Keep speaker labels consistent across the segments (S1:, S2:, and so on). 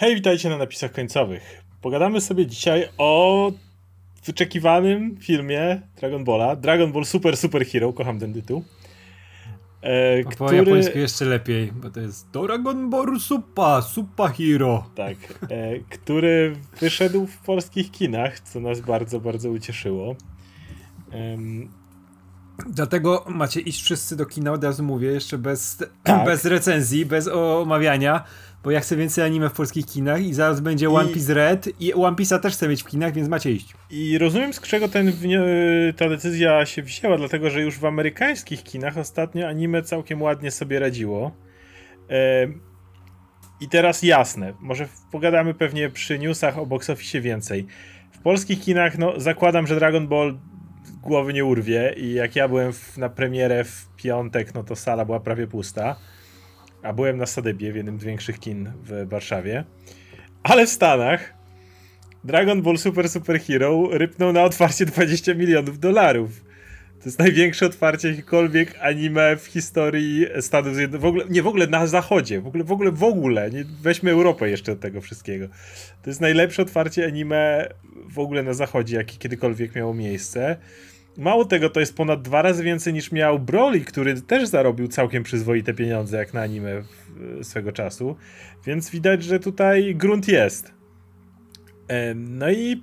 S1: Hej, witajcie na napisach końcowych. Pogadamy sobie dzisiaj o wyczekiwanym filmie Dragon Balla. Dragon Ball Super Super Hero, kocham ten tytuł.
S2: E, który... Po japońsku jeszcze lepiej, bo to jest Dragon Ball Super, Super Hero.
S1: Tak, e, który wyszedł w polskich kinach, co nas bardzo, bardzo ucieszyło.
S2: Dlatego macie iść wszyscy do kina, od razu mówię, jeszcze bez, tak. bez recenzji, bez omawiania, bo ja chcę więcej anime w polskich kinach i zaraz będzie I... One Piece Red i One Piece'a też chcę mieć w kinach, więc macie iść.
S1: I rozumiem z czego ten, ta decyzja się wzięła, dlatego że już w amerykańskich kinach ostatnio anime całkiem ładnie sobie radziło. I teraz jasne, może pogadamy pewnie przy newsach o box office więcej. W polskich kinach, no zakładam, że Dragon Ball głowy nie urwie i jak ja byłem w, na premierę w piątek, no to sala była prawie pusta a byłem na Sadebie, w jednym z większych kin w Warszawie. Ale w Stanach Dragon Ball Super Super Hero rypnął na otwarcie 20 milionów dolarów. To jest największe otwarcie jakiekolwiek anime w historii Stanów Zjednoczonych. W ogóle, nie, w ogóle na zachodzie. W ogóle, w ogóle, w ogóle. Nie, weźmy Europę jeszcze od tego wszystkiego. To jest najlepsze otwarcie anime w ogóle na zachodzie, jakie kiedykolwiek miało miejsce. Mało tego, to jest ponad dwa razy więcej niż miał Broly, który też zarobił całkiem przyzwoite pieniądze jak na anime swego czasu. Więc widać, że tutaj grunt jest. No i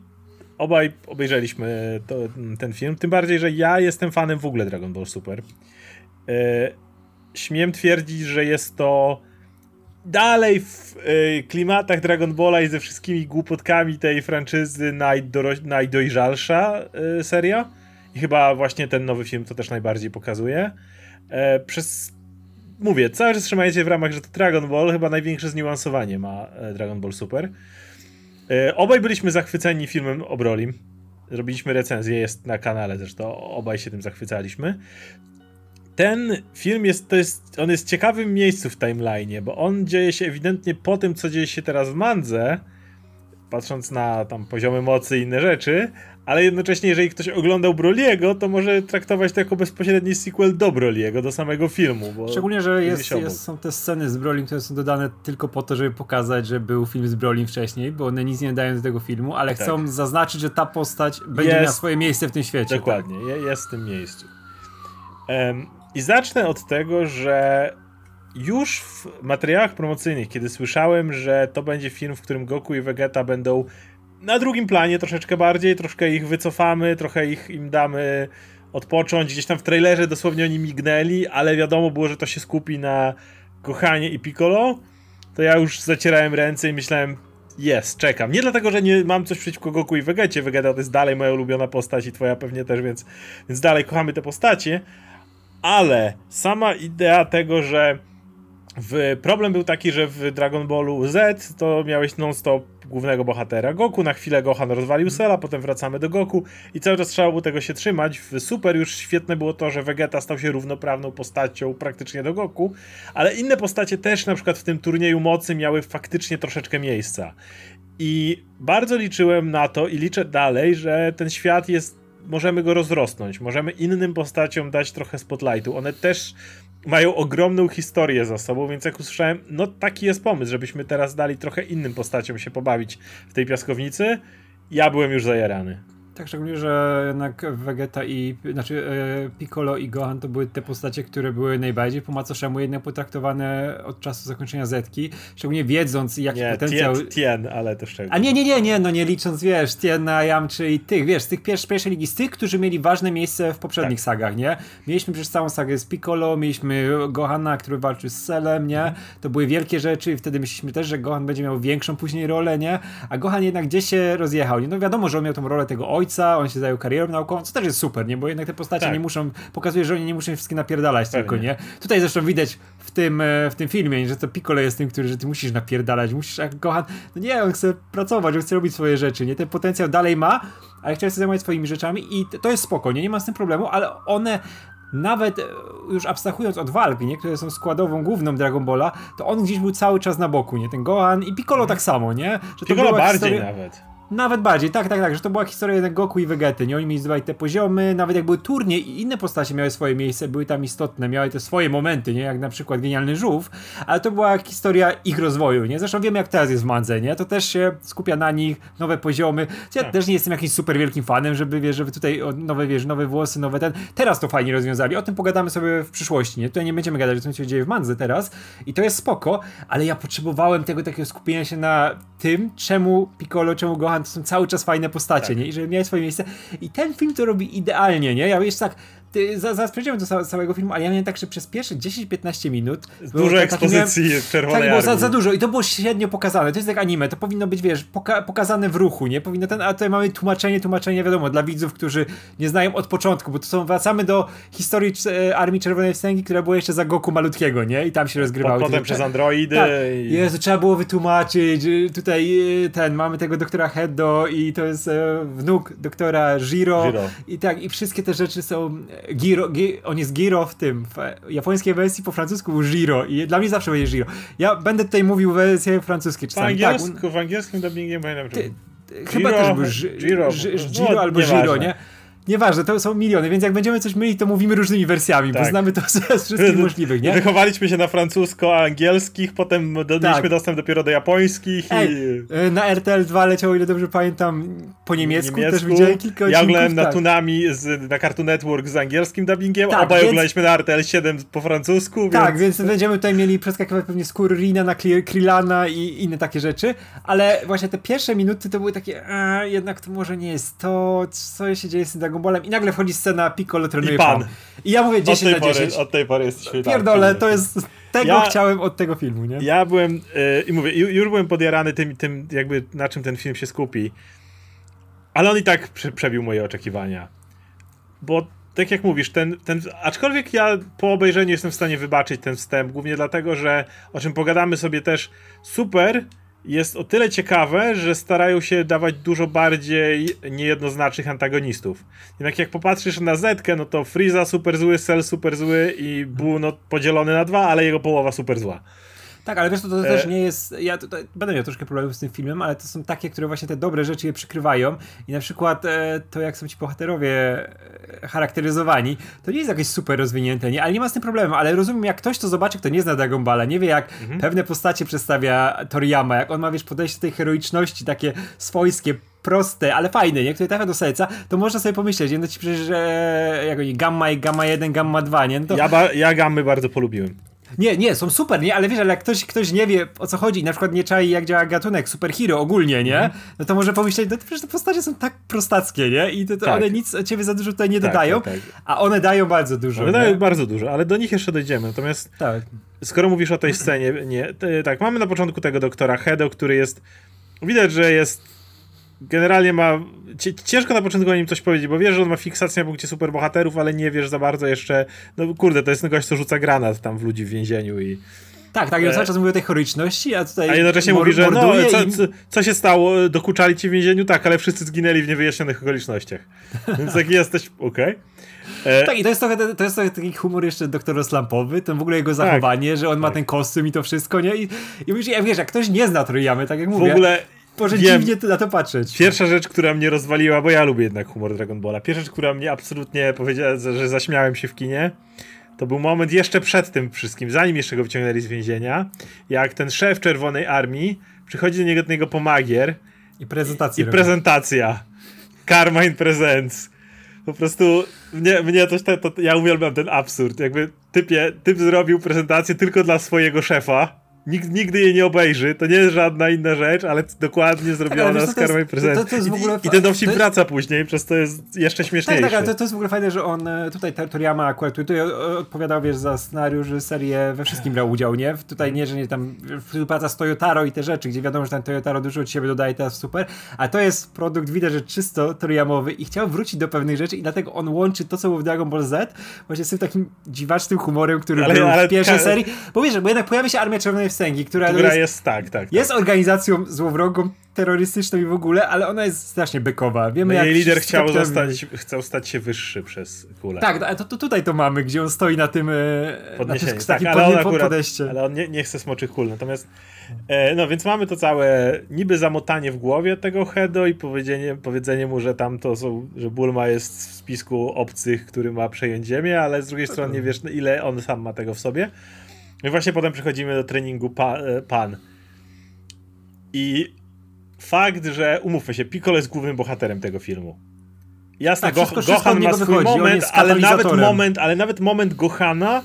S1: obaj obejrzeliśmy to, ten film. Tym bardziej, że ja jestem fanem w ogóle Dragon Ball Super. E, śmiem twierdzić, że jest to dalej w e, klimatach Dragon Balla i ze wszystkimi głupotkami tej franczyzy najdojrzalsza e, seria i chyba właśnie ten nowy film to też najbardziej pokazuje. E, przez mówię, cały czas trzymajcie w ramach, że to Dragon Ball, chyba największe zniuansowanie ma e, Dragon Ball Super. E, obaj byliśmy zachwyceni filmem o Brolim. Robiliśmy recenzję, jest na kanale zresztą, obaj się tym zachwycaliśmy. Ten film jest, to jest, on jest ciekawym miejscu w timeline'ie, bo on dzieje się ewidentnie po tym, co dzieje się teraz w Mandze, patrząc na tam poziomy mocy i inne rzeczy, ale jednocześnie, jeżeli ktoś oglądał Broliego, to może traktować to jako bezpośredni sequel do Broliego, do samego filmu.
S2: Szczególnie, że jest, jest, są te sceny z Brolim, które są dodane tylko po to, żeby pokazać, że był film z Brolim wcześniej, bo one nic nie dają do tego filmu, ale tak. chcą zaznaczyć, że ta postać będzie jest, miała swoje miejsce w tym świecie.
S1: Dokładnie, tak. jest w tym miejscu. Um, I zacznę od tego, że już w materiałach promocyjnych, kiedy słyszałem, że to będzie film, w którym Goku i Vegeta będą na drugim planie troszeczkę bardziej, troszkę ich wycofamy, trochę ich im damy odpocząć. Gdzieś tam w trailerze dosłownie oni mignęli, ale wiadomo było, że to się skupi na Kochanie i Piccolo. To ja już zacierałem ręce i myślałem, jest, czekam. Nie dlatego, że nie mam coś przeciwko Goku i Vegecie. Vegeta to jest dalej moja ulubiona postać i twoja pewnie też, więc, więc dalej kochamy te postacie. Ale sama idea tego, że w, problem był taki, że w Dragon Ballu Z to miałeś non-stop głównego bohatera Goku, na chwilę Gohan rozwalił Sela, potem wracamy do Goku i cały czas trzeba było tego się trzymać. W Super już świetne było to, że Vegeta stał się równoprawną postacią praktycznie do Goku, ale inne postacie też na przykład w tym turnieju mocy miały faktycznie troszeczkę miejsca. I bardzo liczyłem na to i liczę dalej, że ten świat jest możemy go rozrosnąć, możemy innym postaciom dać trochę spotlightu. One też mają ogromną historię za sobą, więc jak usłyszałem, no taki jest pomysł, żebyśmy teraz dali trochę innym postaciom się pobawić w tej piaskownicy, ja byłem już zajarany.
S2: Tak, szczególnie, że jednak Vegeta i, znaczy e, Piccolo i Gohan to były te postacie, które były najbardziej po macoszemu jednak potraktowane od czasu zakończenia Zetki, szczególnie wiedząc jaki nie, potencjał...
S1: Tien, tien, ale to szczególnie.
S2: A nie, nie, nie, nie, no nie licząc, wiesz, Tiena, Yamczy i tych, wiesz, z tych pierwszej, pierwszej ligi, z tych, którzy mieli ważne miejsce w poprzednich tak. sagach, nie? Mieliśmy przecież całą sagę z Piccolo, mieliśmy Gohana, który walczył z Selem, nie? Mhm. To były wielkie rzeczy i wtedy myśleliśmy też, że Gohan będzie miał większą później rolę, nie? A Gohan jednak gdzieś się rozjechał, nie? No wiadomo, że on miał tą rolę tego ojca, ojca, on się zajął karierą naukową, co też jest super, nie? Bo jednak te postacie tak. nie muszą, pokazuje, że oni nie muszą się wszystkie napierdalać Pewnie. tylko, nie? Tutaj zresztą widać w tym, e, w tym filmie, że to Piccolo jest tym, który, że ty musisz napierdalać, musisz, jak Gohan, no nie, on chce pracować, on chce robić swoje rzeczy, nie? Ten potencjał dalej ma, ale chciał się zajmować swoimi rzeczami i to jest spoko, nie? Nie ma z tym problemu, ale one nawet e, już abstrahując od walki, nie, które są składową główną Dragon Balla, to on gdzieś był cały czas na boku, nie? Ten Gohan i Piccolo mhm. tak samo, nie?
S1: Że Piccolo bardziej nawet.
S2: Nawet bardziej, tak, tak, tak, że to była historia jednak Goku i Vegety, nie? Oni mieli zdobywać te poziomy, nawet jak były turnie i inne postacie miały swoje miejsce, były tam istotne, miały te swoje momenty, nie? Jak na przykład Genialny Żółw, ale to była historia ich rozwoju, nie? Zresztą wiemy jak teraz jest w Mandze, nie? To też się skupia na nich, nowe poziomy. Ja tak. też nie jestem jakimś super wielkim fanem, żeby, wiesz, żeby tutaj nowe, wiesz, nowe włosy, nowe ten... Teraz to fajnie rozwiązali, o tym pogadamy sobie w przyszłości, nie? Tutaj nie będziemy gadać o tym, co się dzieje w Mandze teraz i to jest spoko, ale ja potrzebowałem tego takiego skupienia się na tym, czemu Piccolo, czemu Gohan to są cały czas fajne postacie, tak. nie? I żeby miały swoje miejsce. I ten film to robi idealnie, nie? Ja wiesz tak, ty, zaraz przejdziemy do całego filmu, ale ja miałem tak, że przez pierwsze 10-15 minut.
S1: Dużo ekspozycji miałem, czerwonej
S2: Tak, było za, za, dużo i to było średnio pokazane. To jest jak anime, to powinno być, wiesz, poka pokazane w ruchu, nie? Powinno ten, a tutaj mamy tłumaczenie, tłumaczenie, wiadomo, dla widzów, którzy nie znają od początku, bo to są, wracamy do historii e, Armii Czerwonej Wstęgi, która była jeszcze za Goku malutkiego, nie? I tam się rozgrywały.
S1: Potem przez androidy. Tak.
S2: I... Jezu, trzeba było wytłumaczyć, tutaj e, ten, mamy tego doktora Heddo i to jest e, wnuk doktora Jiro. Jiro. I tak, i wszystkie te rzeczy są Giro, on jest Giro w tym, w japońskiej wersji po francusku był Giro i dla mnie zawsze będzie Giro. Ja będę tutaj mówił wersję francuską czasami.
S1: Po angielsku, tak, w angielskim dubbingiem pamiętam,
S2: ty, Chyba też był Giro, Giro no, albo Giro, nie? Nieważne, to są miliony, więc jak będziemy coś mylić, to mówimy różnymi wersjami, tak. bo znamy to z wszystkich możliwych, nie?
S1: Wychowaliśmy się na francusko-angielskich, potem do, tak. mieliśmy dostęp dopiero do japońskich
S2: Ej, i... E, na RTL 2 leciało, ile dobrze pamiętam, po niemiecku, niemiecku. też widziałem kilka
S1: Ja oglądałem tak. na Tunami z, na Cartoon Network z angielskim dubbingiem, tak, obaj więc... oglądaliśmy na RTL 7 po francusku, więc...
S2: Tak, więc będziemy tutaj mieli przeskakiwać pewnie z Kurrina na Krillana i inne takie rzeczy, ale właśnie te pierwsze minuty to były takie, e, jednak to może nie jest to, co się dzieje z tym Dragon Ballem i nagle wchodzi scena Piccolo trenuje I pan. I ja mówię 10 na 10.
S1: Pory, od tej pory
S2: Pierdolę, tak, to jest... Tego ja, chciałem od tego filmu, nie?
S1: Ja byłem, yy, i mówię, już byłem podjarany tym, tym, jakby na czym ten film się skupi. Ale on i tak prze, przebił moje oczekiwania. Bo tak jak mówisz, ten, ten, aczkolwiek ja po obejrzeniu jestem w stanie wybaczyć ten wstęp, głównie dlatego, że o czym pogadamy sobie też super, jest o tyle ciekawe, że starają się dawać dużo bardziej niejednoznacznych antagonistów. Jednak jak popatrzysz na Zetkę, no to Frieza super zły, Cell super zły i Buu no, podzielony na dwa, ale jego połowa super zła.
S2: Tak, ale wiesz, to, to też e- nie jest. Ja to, będę miał troszkę problemów z tym filmem, ale to są takie, które właśnie te dobre rzeczy je przykrywają. I na przykład e, to, jak są ci bohaterowie e, charakteryzowani, to nie jest jakieś super rozwinięte, nie? Ale nie ma z tym problemu. Ale rozumiem, jak ktoś to zobaczy, kto nie zna Dragon Balla, nie wie, jak mhm. pewne postacie przedstawia Toriyama, jak on ma, wiesz, podejście do tej heroiczności, takie swojskie, proste, ale fajne, nie? które trafia do serca, to można sobie pomyśleć, no ci przecież, że jak oni, gamma i gamma 1, gamma 2, nie? No to...
S1: ja, ba, ja gammy bardzo polubiłem.
S2: Nie, nie, są super, nie? Ale wiesz, ale jak ktoś, ktoś nie wie o co chodzi, na przykład nie czai jak działa gatunek superhero ogólnie, nie? Mm. No to może pomyśleć, no to przecież te postacie są tak prostackie, nie? I to, to tak. one nic ciebie za dużo tutaj nie tak, dodają, tak, tak. a one dają bardzo dużo.
S1: One dają bardzo dużo, ale do nich jeszcze dojdziemy. Natomiast tak. skoro mówisz o tej scenie, nie, tak, mamy na początku tego doktora Hedo, który jest, widać, że jest generalnie ma. Ciężko na początku o nim coś powiedzieć, bo wiesz, że on ma fiksację na punkcie superbohaterów, ale nie wiesz za bardzo jeszcze. No kurde, to jest gość, co rzuca granat tam w ludzi w więzieniu i.
S2: Tak, tak, ja cały czas mówi o tej heroiczności, a tutaj.
S1: A jednocześnie mówi, że no, co, co, co, się stało? Dokuczali ci w więzieniu? Tak, ale wszyscy zginęli w niewyjaśnionych okolicznościach. Więc jak jesteś. Okej. Okay.
S2: E... Tak, i to jest, trochę, to jest trochę taki humor jeszcze doktora Slampowy, ten w ogóle jego tak. zachowanie, tak, że on ma tak. ten kostium i to wszystko, nie? I, i mówisz, ja wiesz, jak ktoś nie zna Trójamy, tak jak mówię.
S1: W ogóle
S2: może Wiem. dziwnie na to patrzeć.
S1: Pierwsza rzecz, która mnie rozwaliła, bo ja lubię jednak humor Dragon Balla. Pierwsza rzecz, która mnie absolutnie powiedziała, że zaśmiałem się w kinie, to był moment jeszcze przed tym wszystkim, zanim jeszcze go wyciągnęli z więzienia, jak ten szef Czerwonej Armii przychodzi do niego, do niego pomagier
S2: i prezentacja.
S1: I, i prezentacja. Carmine Presents. Po prostu mnie, mnie coś, to, to, ja uwielbiam ten absurd. Jakby typie, typ zrobił prezentację tylko dla swojego szefa Nikt nigdy jej nie obejrzy, to nie jest żadna inna rzecz, ale dokładnie zrobiona tak, z karmą prezent. I, I, ten dowcip jest... wraca później, przez to jest jeszcze śmieszniejsze.
S2: Tak, tak, ale to, to jest w ogóle fajne, że on e, tutaj Toriyama akurat tutaj odpowiadał, wiesz, za scenariusz, serię we wszystkim brał udział, nie? Tutaj nie, że nie tam współpraca z Toyotaro i te rzeczy, gdzie wiadomo, że ten Toyotaro dużo od siebie dodaje teraz super, a to jest produkt, widać, że czysto Toriyamowy i chciał wrócić do pewnych rzeczy i dlatego on łączy to, co było w Dragon Ball Z właśnie z tym takim dziwacznym humorem, który ale, był ale, w pierwszej serii, bo wiesz, bo jednak pojawia się Armia Czerwonej Sengi, która,
S1: która
S2: jest,
S1: jest, tak, tak.
S2: Jest organizacją złowrogą, terrorystyczną i w ogóle, ale ona jest strasznie bekowa. Wiemy,
S1: no
S2: jak
S1: jej lider chciał, zostać, chciał stać się wyższy przez kulę.
S2: Tak, to, to tutaj to mamy, gdzie on stoi na tym,
S1: Podniesieniu.
S2: na tym
S1: tak,
S2: ale
S1: on akurat,
S2: podejście.
S1: Ale on nie, nie chce smoczych kul. Natomiast e, no więc mamy to całe niby zamotanie w głowie tego Hedo i powiedzenie, powiedzenie mu, że tam to są, że Bulma jest w spisku obcych, który ma przejąć ziemię, ale z drugiej strony nie wiesz ile on sam ma tego w sobie. No i właśnie potem przechodzimy do treningu pa, e, Pan. I fakt, że umówmy się, Piccolo jest głównym bohaterem tego filmu. Jasne,
S2: tak,
S1: Go
S2: wszystko, wszystko
S1: Gohan ma swój
S2: wychodzi,
S1: moment, ale nawet moment, ale nawet moment Gohana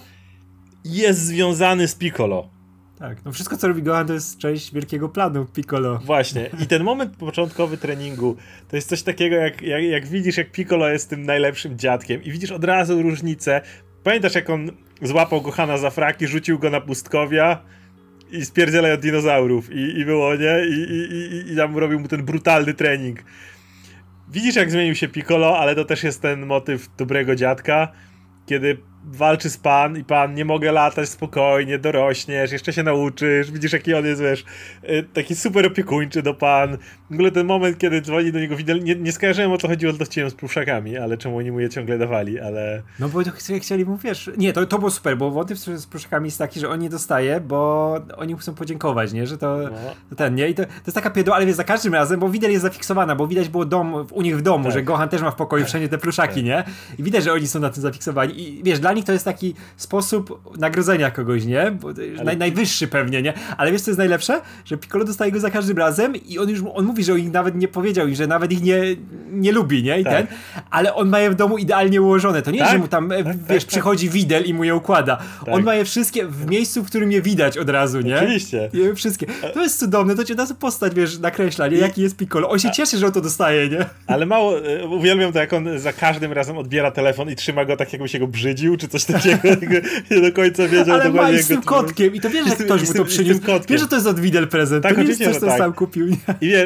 S1: jest związany z Piccolo.
S2: Tak, no wszystko co robi Gohan to jest część wielkiego planu Piccolo.
S1: Właśnie. I ten moment początkowy treningu to jest coś takiego, jak, jak, jak widzisz, jak Piccolo jest tym najlepszym dziadkiem i widzisz od razu różnicę. Pamiętasz, jak on złapał Gohana za fraki, rzucił go na pustkowia i spierdzielaj od dinozaurów i, i było, nie? I, i, i, I tam robił mu ten brutalny trening. Widzisz, jak zmienił się Piccolo, ale to też jest ten motyw dobrego dziadka, kiedy walczy z pan i pan, nie mogę latać spokojnie, dorośniesz, jeszcze się nauczysz, widzisz jaki on jest, wiesz, taki super opiekuńczy do pan. W ogóle ten moment, kiedy dzwoni do niego Widel, nie, nie skojarzyłem o co chodziło z z pluszakami, ale czemu oni mu je ciągle dawali, ale...
S2: No bo to chcieli, mu, wiesz, nie, to, to było super, bo motyw z pluszakami jest taki, że on nie dostaje, bo oni chcą podziękować, nie, że to, no. ten, nie, i to, to jest taka pierdoła, ale wiesz, za każdym razem, bo Widel jest zafiksowana, bo widać było dom, u nich w domu, tak. że Gohan też ma w pokoju wszędzie te pluszaki, tak. nie, i widać, że oni są na tym zafiksowani i wiesz, dla nich to jest taki sposób nagrodzenia kogoś, nie? Ale... Naj, najwyższy pewnie, nie? Ale wiesz co jest najlepsze? Że Piccolo dostaje go za każdym razem i on już, on mówi, że on ich nawet nie powiedział i że nawet ich nie, nie lubi, nie? I tak. ten, ale on ma je w domu idealnie ułożone. To nie, tak? że mu tam, tak, wiesz, tak, tak. przychodzi widel i mu je układa. On tak. ma je wszystkie w miejscu, w którym je widać od razu, nie?
S1: Oczywiście.
S2: Je wszystkie. To jest cudowne, to cię od razu postać, wiesz, nakreśla, nie? Jaki jest Piccolo. On się cieszy, że on to dostaje, nie?
S1: Ale mało, e, uwielbiam to, jak on za każdym razem odbiera telefon i trzyma go tak, jakby się go brzydził, czy coś takiego nie do końca wiedział
S2: Ale ma z tym kotkiem i to wiesz, że ktoś mu to przyniósł. Wiesz, że to jest od Widel prezent. Tak, to nie jest coś, co tak. sam kupił. Nie?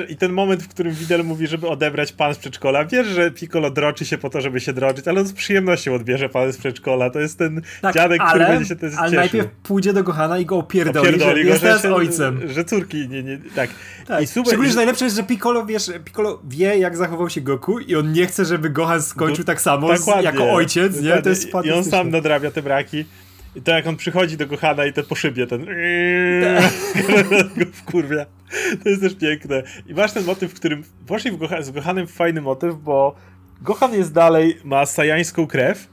S1: I, ten moment, w którym Widel mówi, żeby odebrać pan z przedszkola, wiesz, że Piccolo droczy się po to, żeby się droczyć, ale on z przyjemnością odbierze pan z przedszkola. To jest ten tak, dziadek, ale, który będzie się też
S2: Ale cieszył. najpierw pójdzie do Gohana i go opierdoli, opierdoli że go, jest teraz się, ojcem.
S1: Że córki, nie, nie, tak.
S2: tak. I super. Szczególnie, że najlepsze jest, że Piccolo, wiesz, Piccolo wie, jak zachował się Goku i on nie chce, żeby Gohan skończył tak samo z, jako ojciec, nie? To jest
S1: I on sam nadrabia te braki. I to jak on przychodzi do Gohana i ten po szybie, ten w kurwia. To jest też piękne. I masz ten motyw, w którym poszli w Gohan, z Gohanem fajny motyw, bo Gohan jest dalej, ma sajańską krew,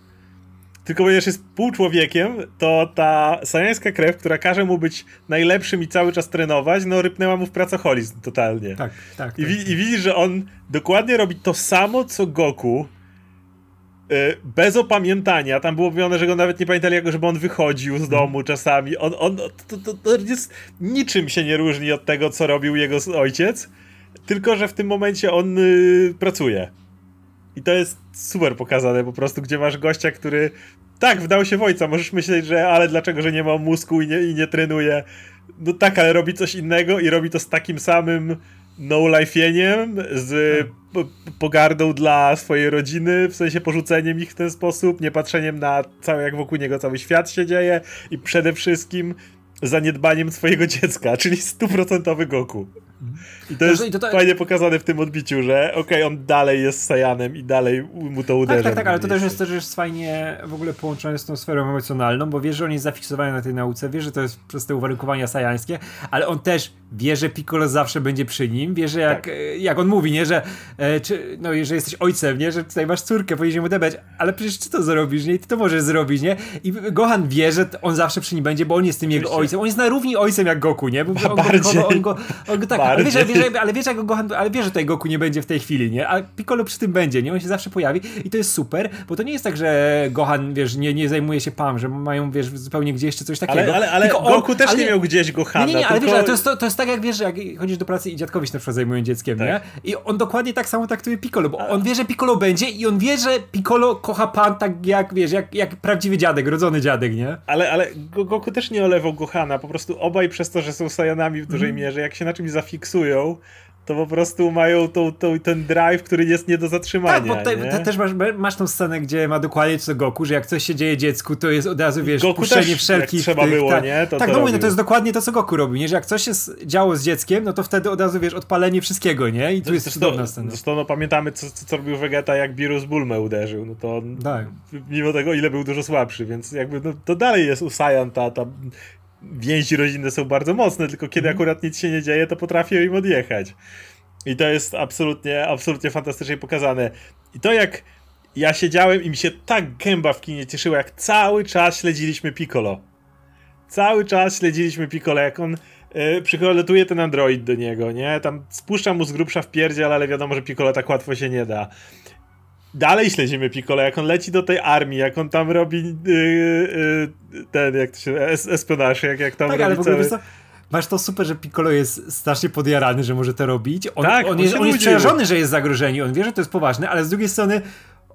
S1: tylko ponieważ jest półczłowiekiem, to ta sajańska krew, która każe mu być najlepszym i cały czas trenować, no rypnęła mu w pracoholizm totalnie.
S2: Tak, tak.
S1: I,
S2: tak.
S1: I widzisz, że on dokładnie robi to samo, co Goku, bez opamiętania. Tam było mówione, że go nawet nie pamiętali, jako żeby on wychodził z domu mhm. czasami. On, on to, to, to jest, niczym się nie różni od tego, co robił jego ojciec, tylko że w tym momencie on y, pracuje. I to jest super pokazane po prostu, gdzie masz gościa, który tak, wdał się w ojca. Możesz myśleć, że ale dlaczego, że nie ma mózgu i nie, i nie trenuje. No tak, ale robi coś innego i robi to z takim samym no-life'ieniem, z pogardą dla swojej rodziny, w sensie porzuceniem ich w ten sposób, nie patrzeniem na cały, jak wokół niego cały świat się dzieje i przede wszystkim zaniedbaniem swojego dziecka, czyli stuprocentowy Goku. I to jest I to, to... fajnie pokazane w tym odbiciu, że okej, okay, on dalej jest Sajanem i dalej mu to uderza.
S2: Tak, tak, tak, ale to też jest, też jest fajnie w ogóle połączone z tą sferą emocjonalną, bo wie, że on jest zafiksowany na tej nauce, wie, że to jest przez te uwarunkowania sajańskie, ale on też wie, że Piccolo zawsze będzie przy nim, wie, że jak, tak. jak on mówi, nie, że e, czy, no, że jesteś ojcem, nie, że tutaj masz córkę, powinieneś mu odebrać, ale przecież ty to zrobisz, nie, i ty to możesz zrobić, nie, i Gohan wie, że on zawsze przy nim będzie, bo on jest tym Oczywiście. jego ojcem, on jest na równi ojcem jak Goku, nie, bo on,
S1: bardziej,
S2: go, on, go, on go, tak, ale wiesz, wiesz, ale wiesz, jak Gohan, ale wiesz, że tutaj Goku nie będzie w tej chwili, nie, a Piccolo przy tym będzie, nie, on się zawsze pojawi i to jest super, bo to nie jest tak, że Gohan, wiesz, nie, nie zajmuje się Pam, że mają, wiesz, zupełnie gdzieś czy coś takiego.
S1: Ale, ale, ale Goku też ale, nie miał gdzieś Gohana.
S2: Nie, nie, nie
S1: ale
S2: tylko... wiesz, to jest, to, to jest tak, jak wiesz, jak chodzisz do pracy i dziadkowi się na przykład zajmują dzieckiem, tak. nie? I on dokładnie tak samo traktuje Piccolo, bo on wie, że Piccolo będzie i on wie, że Piccolo kocha pan tak jak, wiesz, jak, jak prawdziwy dziadek, rodzony dziadek, nie?
S1: Ale, ale Goku też nie olewał Gohana, po prostu obaj przez to, że są Sajanami w dużej mm. mierze, jak się na czymś zafiksują, to po prostu mają tą, tą, ten drive, który jest nie do zatrzymania. Tak, bo te,
S2: te, też masz, masz tą scenę, gdzie ma dokładnie co Goku, że jak coś się dzieje dziecku, to jest od razu, wiesz, Goku puszczenie też, wszelkich...
S1: trzeba tych, było,
S2: tak,
S1: nie?
S2: To, tak, to no mówię, no to jest dokładnie to, co Goku robi, nie? Że jak coś się działo z dzieckiem, no to wtedy od razu, wiesz, odpalenie wszystkiego, nie? I tu jest cudowna scena.
S1: Zresztą no, pamiętamy, co, co robił Vegeta, jak Beerus Bulmę uderzył, no to tak. mimo tego, ile był dużo słabszy, więc jakby no, to dalej jest u Saiyan ta, ta więzi rodzinne są bardzo mocne, tylko kiedy mm. akurat nic się nie dzieje, to potrafią im odjechać. I to jest absolutnie, absolutnie fantastycznie pokazane. I to jak ja siedziałem i mi się tak gęba w kinie cieszyła, jak cały czas śledziliśmy Piccolo. Cały czas śledziliśmy Piccolo, jak on yy, przylatuje ten android do niego, nie? Tam spuszcza mu z grubsza w pierdziel, ale wiadomo, że Piccolo tak łatwo się nie da. Dalej śledzimy Piccolo, jak on leci do tej armii, jak on tam robi yy, yy, ten, jak to się, es, espionaż, jak, jak tam tak, robi cały...
S2: Masz to super, że Piccolo jest strasznie podjarany, że może to robić. On, tak, on, on jest, on jest przerażony, że jest zagrożenie. On wie, że to jest poważne, ale z drugiej strony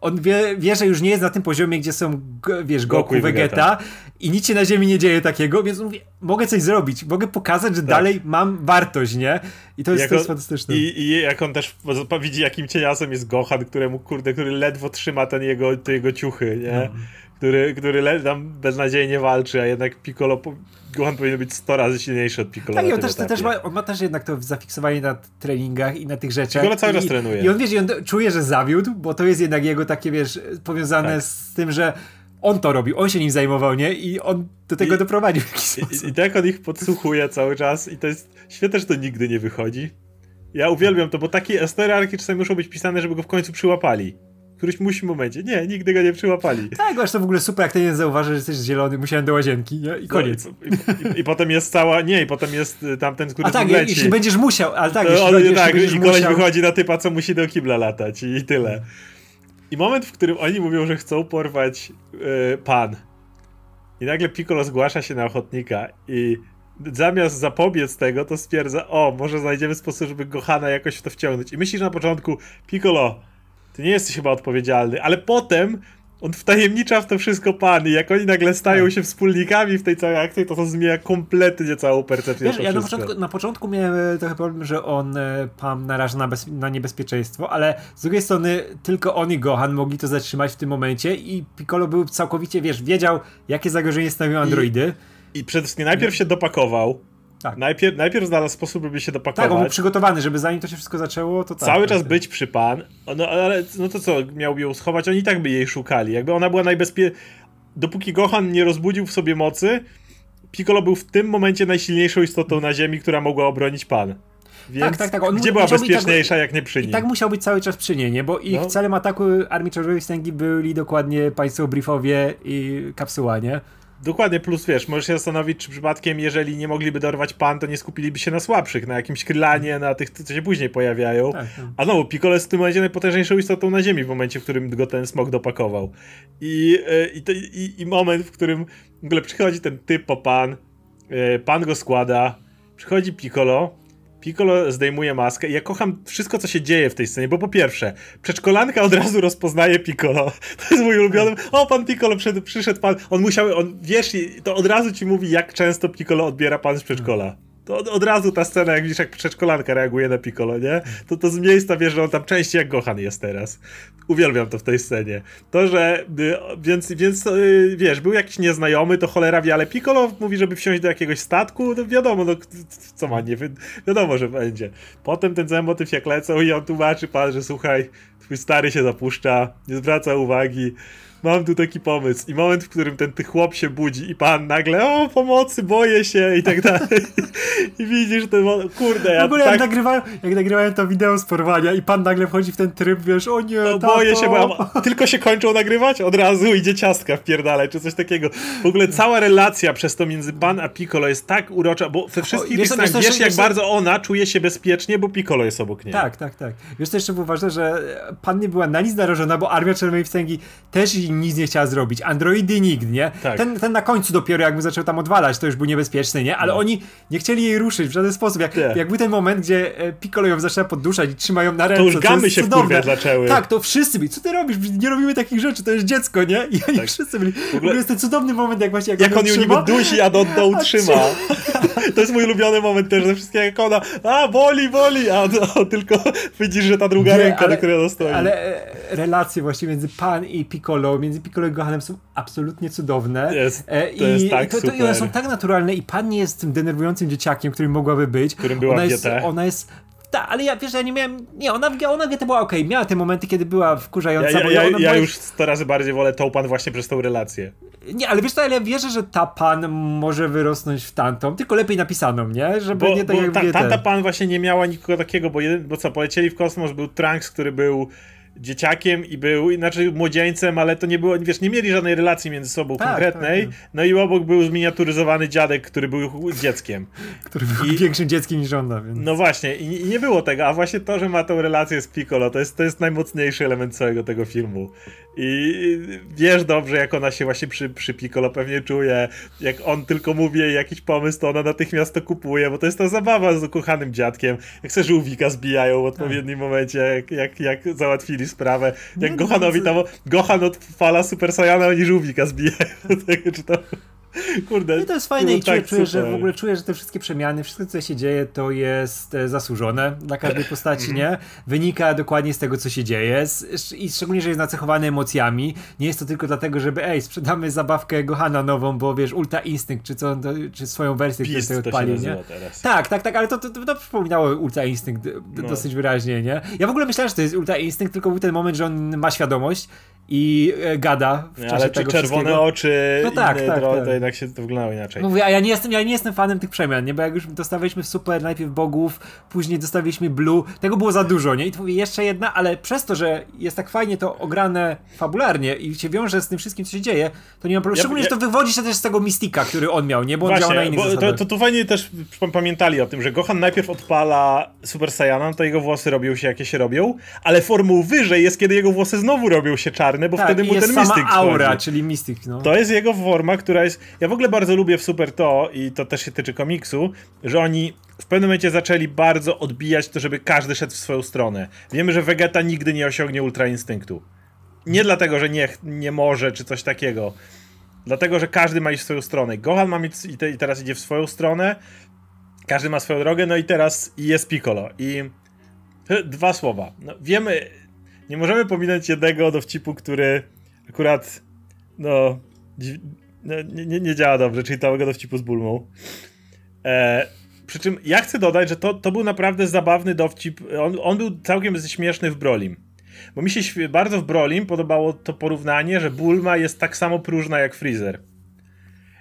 S2: on wie, wie, że już nie jest na tym poziomie, gdzie są, wiesz, Goku, Goku Vegeta, Vegeta i nic się na ziemi nie dzieje takiego, więc mówi, mogę coś zrobić, mogę pokazać, że tak. dalej mam wartość, nie? I to jest, jak to jest fantastyczne.
S1: I, I, jak on też widzi, jakim cieniasem jest Gohan, któremu, kurde, który ledwo trzyma ten jego, te jego ciuchy, nie? No. Który, który tam beznadziejnie walczy, a jednak Piccolo Gohan powinien być 100 razy silniejszy od Piccolo.
S2: Tak, i on też, też ma, on ma też jednak to zafiksowanie na treningach i na tych rzeczach.
S1: Piccolo cały czas trenuje.
S2: I on, wiesz, i on czuje, że zawiódł, bo to jest jednak jego takie, wiesz, powiązane tak. z tym, że on to robił, on się nim zajmował, nie? I on do tego I, doprowadził w jakiś
S1: sposób. I, I tak on ich podsłuchuje cały czas i to jest świetne, że to nigdy nie wychodzi. Ja uwielbiam to, bo takie estery czasami muszą być pisane, żeby go w końcu przyłapali którymś musi momencie. Nie, nigdy go nie przyłapali.
S2: Tak, masz to w ogóle super, jak ty nie zauważysz, że jesteś zielony, musiałem do łazienki nie? i no, koniec. No,
S1: i, i, I, potem jest cała, nie, i potem jest y, tamten, który A
S2: tak,
S1: leci.
S2: jeśli będziesz musiał, ale tak, jeśli on, będziesz,
S1: tak,
S2: będziesz
S1: i koleś musiał... wychodzi na typa, co musi do kibla latać i, i tyle. I moment, w którym oni mówią, że chcą porwać yy, pan. I nagle Piccolo zgłasza się na ochotnika i zamiast zapobiec tego, to stwierdza, o, może znajdziemy sposób, żeby Gohana jakoś w to wciągnąć. I myślisz na początku, Piccolo, ty nie jesteś chyba odpowiedzialny, ale potem on wtajemnicza w to wszystko pan i jak oni nagle stają tak. się wspólnikami w tej całej akcji, to to zmienia kompletnie całą percepcję.
S2: Wiesz, ja na początku, na początku miałem trochę problem, że on e, pan naraża na, bez, na niebezpieczeństwo, ale z drugiej strony tylko on i Gohan mogli to zatrzymać w tym momencie i Piccolo był całkowicie, wiesz, wiedział jakie zagrożenie stanowią androidy.
S1: I, i przede wszystkim najpierw się dopakował, tak. Najpierw, najpierw znalazł sposób, żeby się dopakować. Tak,
S2: on był przygotowany, żeby zanim to się wszystko zaczęło, to tak.
S1: Cały czas tak. być przy pan, no ale no to co, miałby ją schować, oni i tak by jej szukali. Jakby ona była najbezpieczniejsza. Dopóki Gohan nie rozbudził w sobie mocy, Piccolo był w tym momencie najsilniejszą istotą na Ziemi, która mogła obronić pan. Więc tak, tak, tak. On gdzie była tak- bezpieczniejsza, tak, jak nie przy nim?
S2: I tak musiał być cały czas przy niej, nie? Bo ich no. celem ataku Armii Czerwonej Wstęgi byli dokładnie państwo briefowie i kapsuła, nie?
S1: Dokładnie, plus wiesz, możesz się zastanowić, czy przypadkiem, jeżeli nie mogliby dorwać pan, to nie skupiliby się na słabszych, na jakimś krylanie, na tych, co się później pojawiają. Tak, tak. A no, Piccolo jest w tym momencie najpotężniejszą istotą na ziemi, w momencie, w którym go ten smog dopakował. I, e, i, i, i moment, w którym w ogóle przychodzi ten typ po pan, e, pan go składa, przychodzi Piccolo, Piccolo zdejmuje maskę ja kocham wszystko, co się dzieje w tej scenie, bo po pierwsze, przedszkolanka od razu rozpoznaje Piccolo. To jest mój ulubiony. O, pan Piccolo przed, przyszedł pan. On musiał, on, wiesz, to od razu ci mówi, jak często Piccolo odbiera pan z przedszkola. To od, od, razu ta scena, jak widzisz, jak przedszkolanka reaguje na Piccolo, nie? To, to z miejsca wiesz, że on tam częściej jak Gohan jest teraz. Uwielbiam to w tej scenie. To, że, y, więc, więc y, wiesz, był jakiś nieznajomy, to cholera wie, ale Piccolo mówi, żeby wsiąść do jakiegoś statku, no wiadomo, no co ma, nie wiadomo, że będzie. Potem ten cały motyw jak lecą i on tłumaczy pan, że słuchaj, twój stary się zapuszcza, nie zwraca uwagi, mam tu taki pomysł. I moment, w którym ten ty chłop się budzi i pan nagle, o pomocy, boję się i tak dalej. I widzisz ten, kurde,
S2: ja W ogóle tak... jak, nagrywają, jak nagrywają to wideo z porwania i pan nagle wchodzi w ten tryb, wiesz, o nie, no,
S1: boję się, bo ja, tylko się kończą nagrywać, od razu idzie ciastka wpierdalać, czy coś takiego. W ogóle cała relacja przez to między pan a Piccolo jest tak urocza, bo we wszystkich wiesz, wiesz, wiesz, jak bardzo ona czuje się bezpiecznie, bo Piccolo jest obok niej.
S2: Tak, tak, tak. Wiesz, to jeszcze było ważne, że pan nie była na nic narażona, bo Armia Czerwonej Wstęgi też nic nie chciała zrobić. Androidy nikt, nie?
S1: Tak.
S2: Ten, ten na końcu dopiero jakby zaczął tam odwalać, to już był niebezpieczny, nie? Ale
S1: No.
S2: oni nie chcieli jej ruszyć w żaden sposób. Jak,
S1: Nie.
S2: jak był ten moment, gdzie e, Piccolo ją zaczyna podduszać i trzymają na ręce.
S1: już
S2: co
S1: gamy się
S2: cudowne.
S1: zaczęły.
S2: Tak, to wszyscy byli, co ty robisz? Nie robimy takich rzeczy, to jest dziecko, nie? I oni
S1: Tak.
S2: wszyscy byli. W ogóle... jest ten cudowny moment, jak właśnie jak,
S1: Jak on ją niby dusi, a do dołu trzyma. To jest mój ulubiony moment też ze wszystkiego, jak ona a, boli, boli, a on, on tylko widzisz, że ta druga
S2: Nie,
S1: ręka,
S2: ale-
S1: na której ona stoi.
S2: Ale e, relacje właśnie między Pan i Piccolo, między Piccolo i Gohanem są absolutnie cudowne.
S1: Jest-
S2: E,
S1: to jest tak
S2: to, to, i one
S1: super.
S2: są tak naturalne i Pan nie jest tym denerwującym dzieciakiem, którym mogłaby być.
S1: Którym była
S2: ona
S1: w
S2: jest, ona jest tak, ale ja wiesz, ja nie miałem. Nie, ona, ona GT była okej. Miała te momenty, kiedy była wkurzająca.
S1: ja, ja,
S2: bo
S1: ja, ja
S2: była-
S1: już 100 razy bardziej wolę Taupan właśnie przez tą relację.
S2: Nie, ale wiesz co, ale ja wierzę, że ta pan może wyrosnąć w tamtą, tylko lepiej napisaną, nie? Żeby
S1: Bo,
S2: nie tak
S1: bo
S2: jak
S1: ta, tamta pan właśnie nie miała nikogo takiego, bo, jeden, bo co, polecieli w kosmos, był Trunks, który był dzieciakiem i był, inaczej młodzieńcem, ale to nie było, wiesz, nie mieli żadnej relacji między sobą
S2: Tak,
S1: konkretnej,
S2: tak,
S1: no i obok był zminiaturyzowany dziadek, który był dzieckiem.
S2: Który był
S1: I-
S2: większym dzieckiem niż ona, więc...
S1: No właśnie, i, i nie było tego, a właśnie to, że ma tą relację z Piccolo, to jest, to jest najmocniejszy element całego tego filmu. I wiesz dobrze, jak ona się właśnie przy, przy Piccolo pewnie czuje, jak on tylko mówi jej jakiś pomysł, to ona natychmiast to kupuje, bo to jest ta zabawa z ukochanym dziadkiem, jak se żółwika zbijają w odpowiednim momencie, jak, jak, jak załatwili sprawę, jak
S2: Nie,
S1: Gohanowi
S2: no,
S1: tam, Gohan odfala Super Saiyana, oni żółwika zbijają, tego, czy to... Kurde,
S2: No i to jest fajne i czuję,
S1: tak
S2: czuję że w ogóle czuję, że te wszystkie przemiany, wszystko co się dzieje, to jest e, zasłużone dla każdej postaci, nie? Wynika dokładnie z tego, co się dzieje i szczególnie, że jest nacechowany emocjami. Nie jest to tylko dlatego, żeby ej, sprzedamy zabawkę Gohana nową, bo wiesz, Ultra Instinct, czy co, czy swoją wersję, którą
S1: Beast się
S2: odpalił, nie?
S1: teraz.
S2: Tak, tak, tak, ale to, to, to, to przypominało Ultra Instinct
S1: No.
S2: dosyć wyraźnie, nie? Ja w ogóle myślałem, że to jest Ultra Instinct, tylko był ten moment, że on ma świadomość i e, gada w
S1: Nie,
S2: czasie
S1: ale
S2: tego
S1: czerwone
S2: wszystkiego.
S1: oczy,
S2: No tak, tak, tak.
S1: To jednak się to wyglądało inaczej.
S2: Mówię, a ja nie jestem, ja nie jestem fanem tych przemian, nie? Bo jak już dostawaliśmy Super najpierw bogów, później dostawiliśmy Blue, tego było za dużo, nie? I tu mówię, jeszcze jedna, ale przez to, że jest tak fajnie to ograne fabularnie i się wiąże z tym wszystkim, co się dzieje, to nie mam problemu.
S1: Ja-
S2: Szczególnie,
S1: ja-
S2: że to wywodzi się też z tego Mistika, który on miał, nie? Bo on działa na
S1: Właśnie,
S2: innych
S1: bo to,
S2: zasadach.
S1: to tu fajnie też pamiętali o tym, że Gohan najpierw odpala Super Saiyana, to jego włosy robią się jakie się robią, ale formą wyżej jest, kiedy jego włosy znowu robią się czarne, bo
S2: tak,
S1: wtedy mu ten mistyk
S2: aura, czyli no.
S1: To jest jego forma, która jest. Ja w ogóle bardzo lubię w Super to, i to też się tyczy komiksu, że oni w pewnym momencie zaczęli bardzo odbijać to, żeby każdy szedł w swoją stronę. Wiemy, że Vegeta nigdy nie osiągnie Ultra Instynktu. Nie dlatego, że nie, nie może, czy coś takiego. Dlatego, że każdy ma iść w swoją stronę. Gohan ma mieć i, te, i teraz idzie w swoją stronę. Każdy ma swoją drogę, no i teraz jest Piccolo. I dwa słowa. No, wiemy, nie możemy pominąć jednego dowcipu, który akurat no nie, nie, nie działa dobrze, czyli całego dowcipu z Bulmą. E, przy czym ja chcę dodać, że to, to był naprawdę zabawny dowcip. On, on był całkiem śmieszny w Brolim. Bo mi się bardzo w Brolim podobało to porównanie, że Bulma jest tak samo próżna jak Freezer.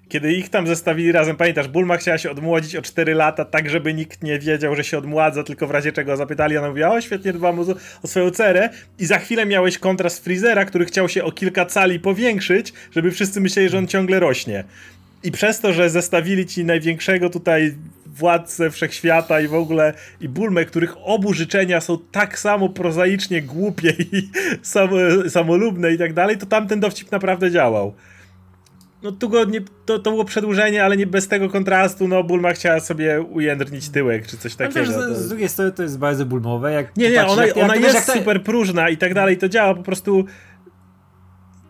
S1: Kiedy ich tam zestawili razem, pamiętasz, Bulma chciała się odmłodzić o 4 lata, tak żeby nikt nie wiedział, że się odmładza, tylko w razie czego zapytali, ona mówiła, o świetnie dbam o, o swoją cerę i za chwilę miałeś kontrast Freezera, który chciał się o kilka cali powiększyć, żeby wszyscy myśleli, że on ciągle rośnie. I przez to, że zestawili ci największego tutaj władcę wszechświata i w ogóle i Bulmę, których obu życzenia są tak samo prozaicznie głupie i samo, samolubne i tak dalej, to tamten dowcip naprawdę działał. No tu go nie, to, to było przedłużenie, ale nie bez tego kontrastu, no Bulma chciała sobie ujędrnić tyłek, czy coś takiego.
S2: też
S1: to-
S2: z, drugiej strony to jest bardzo bulmowe. Jak
S1: nie, nie, ona,
S2: jak, jak
S1: ona
S2: wiesz,
S1: jest
S2: jak to-
S1: super próżna i tak dalej, to działa po prostu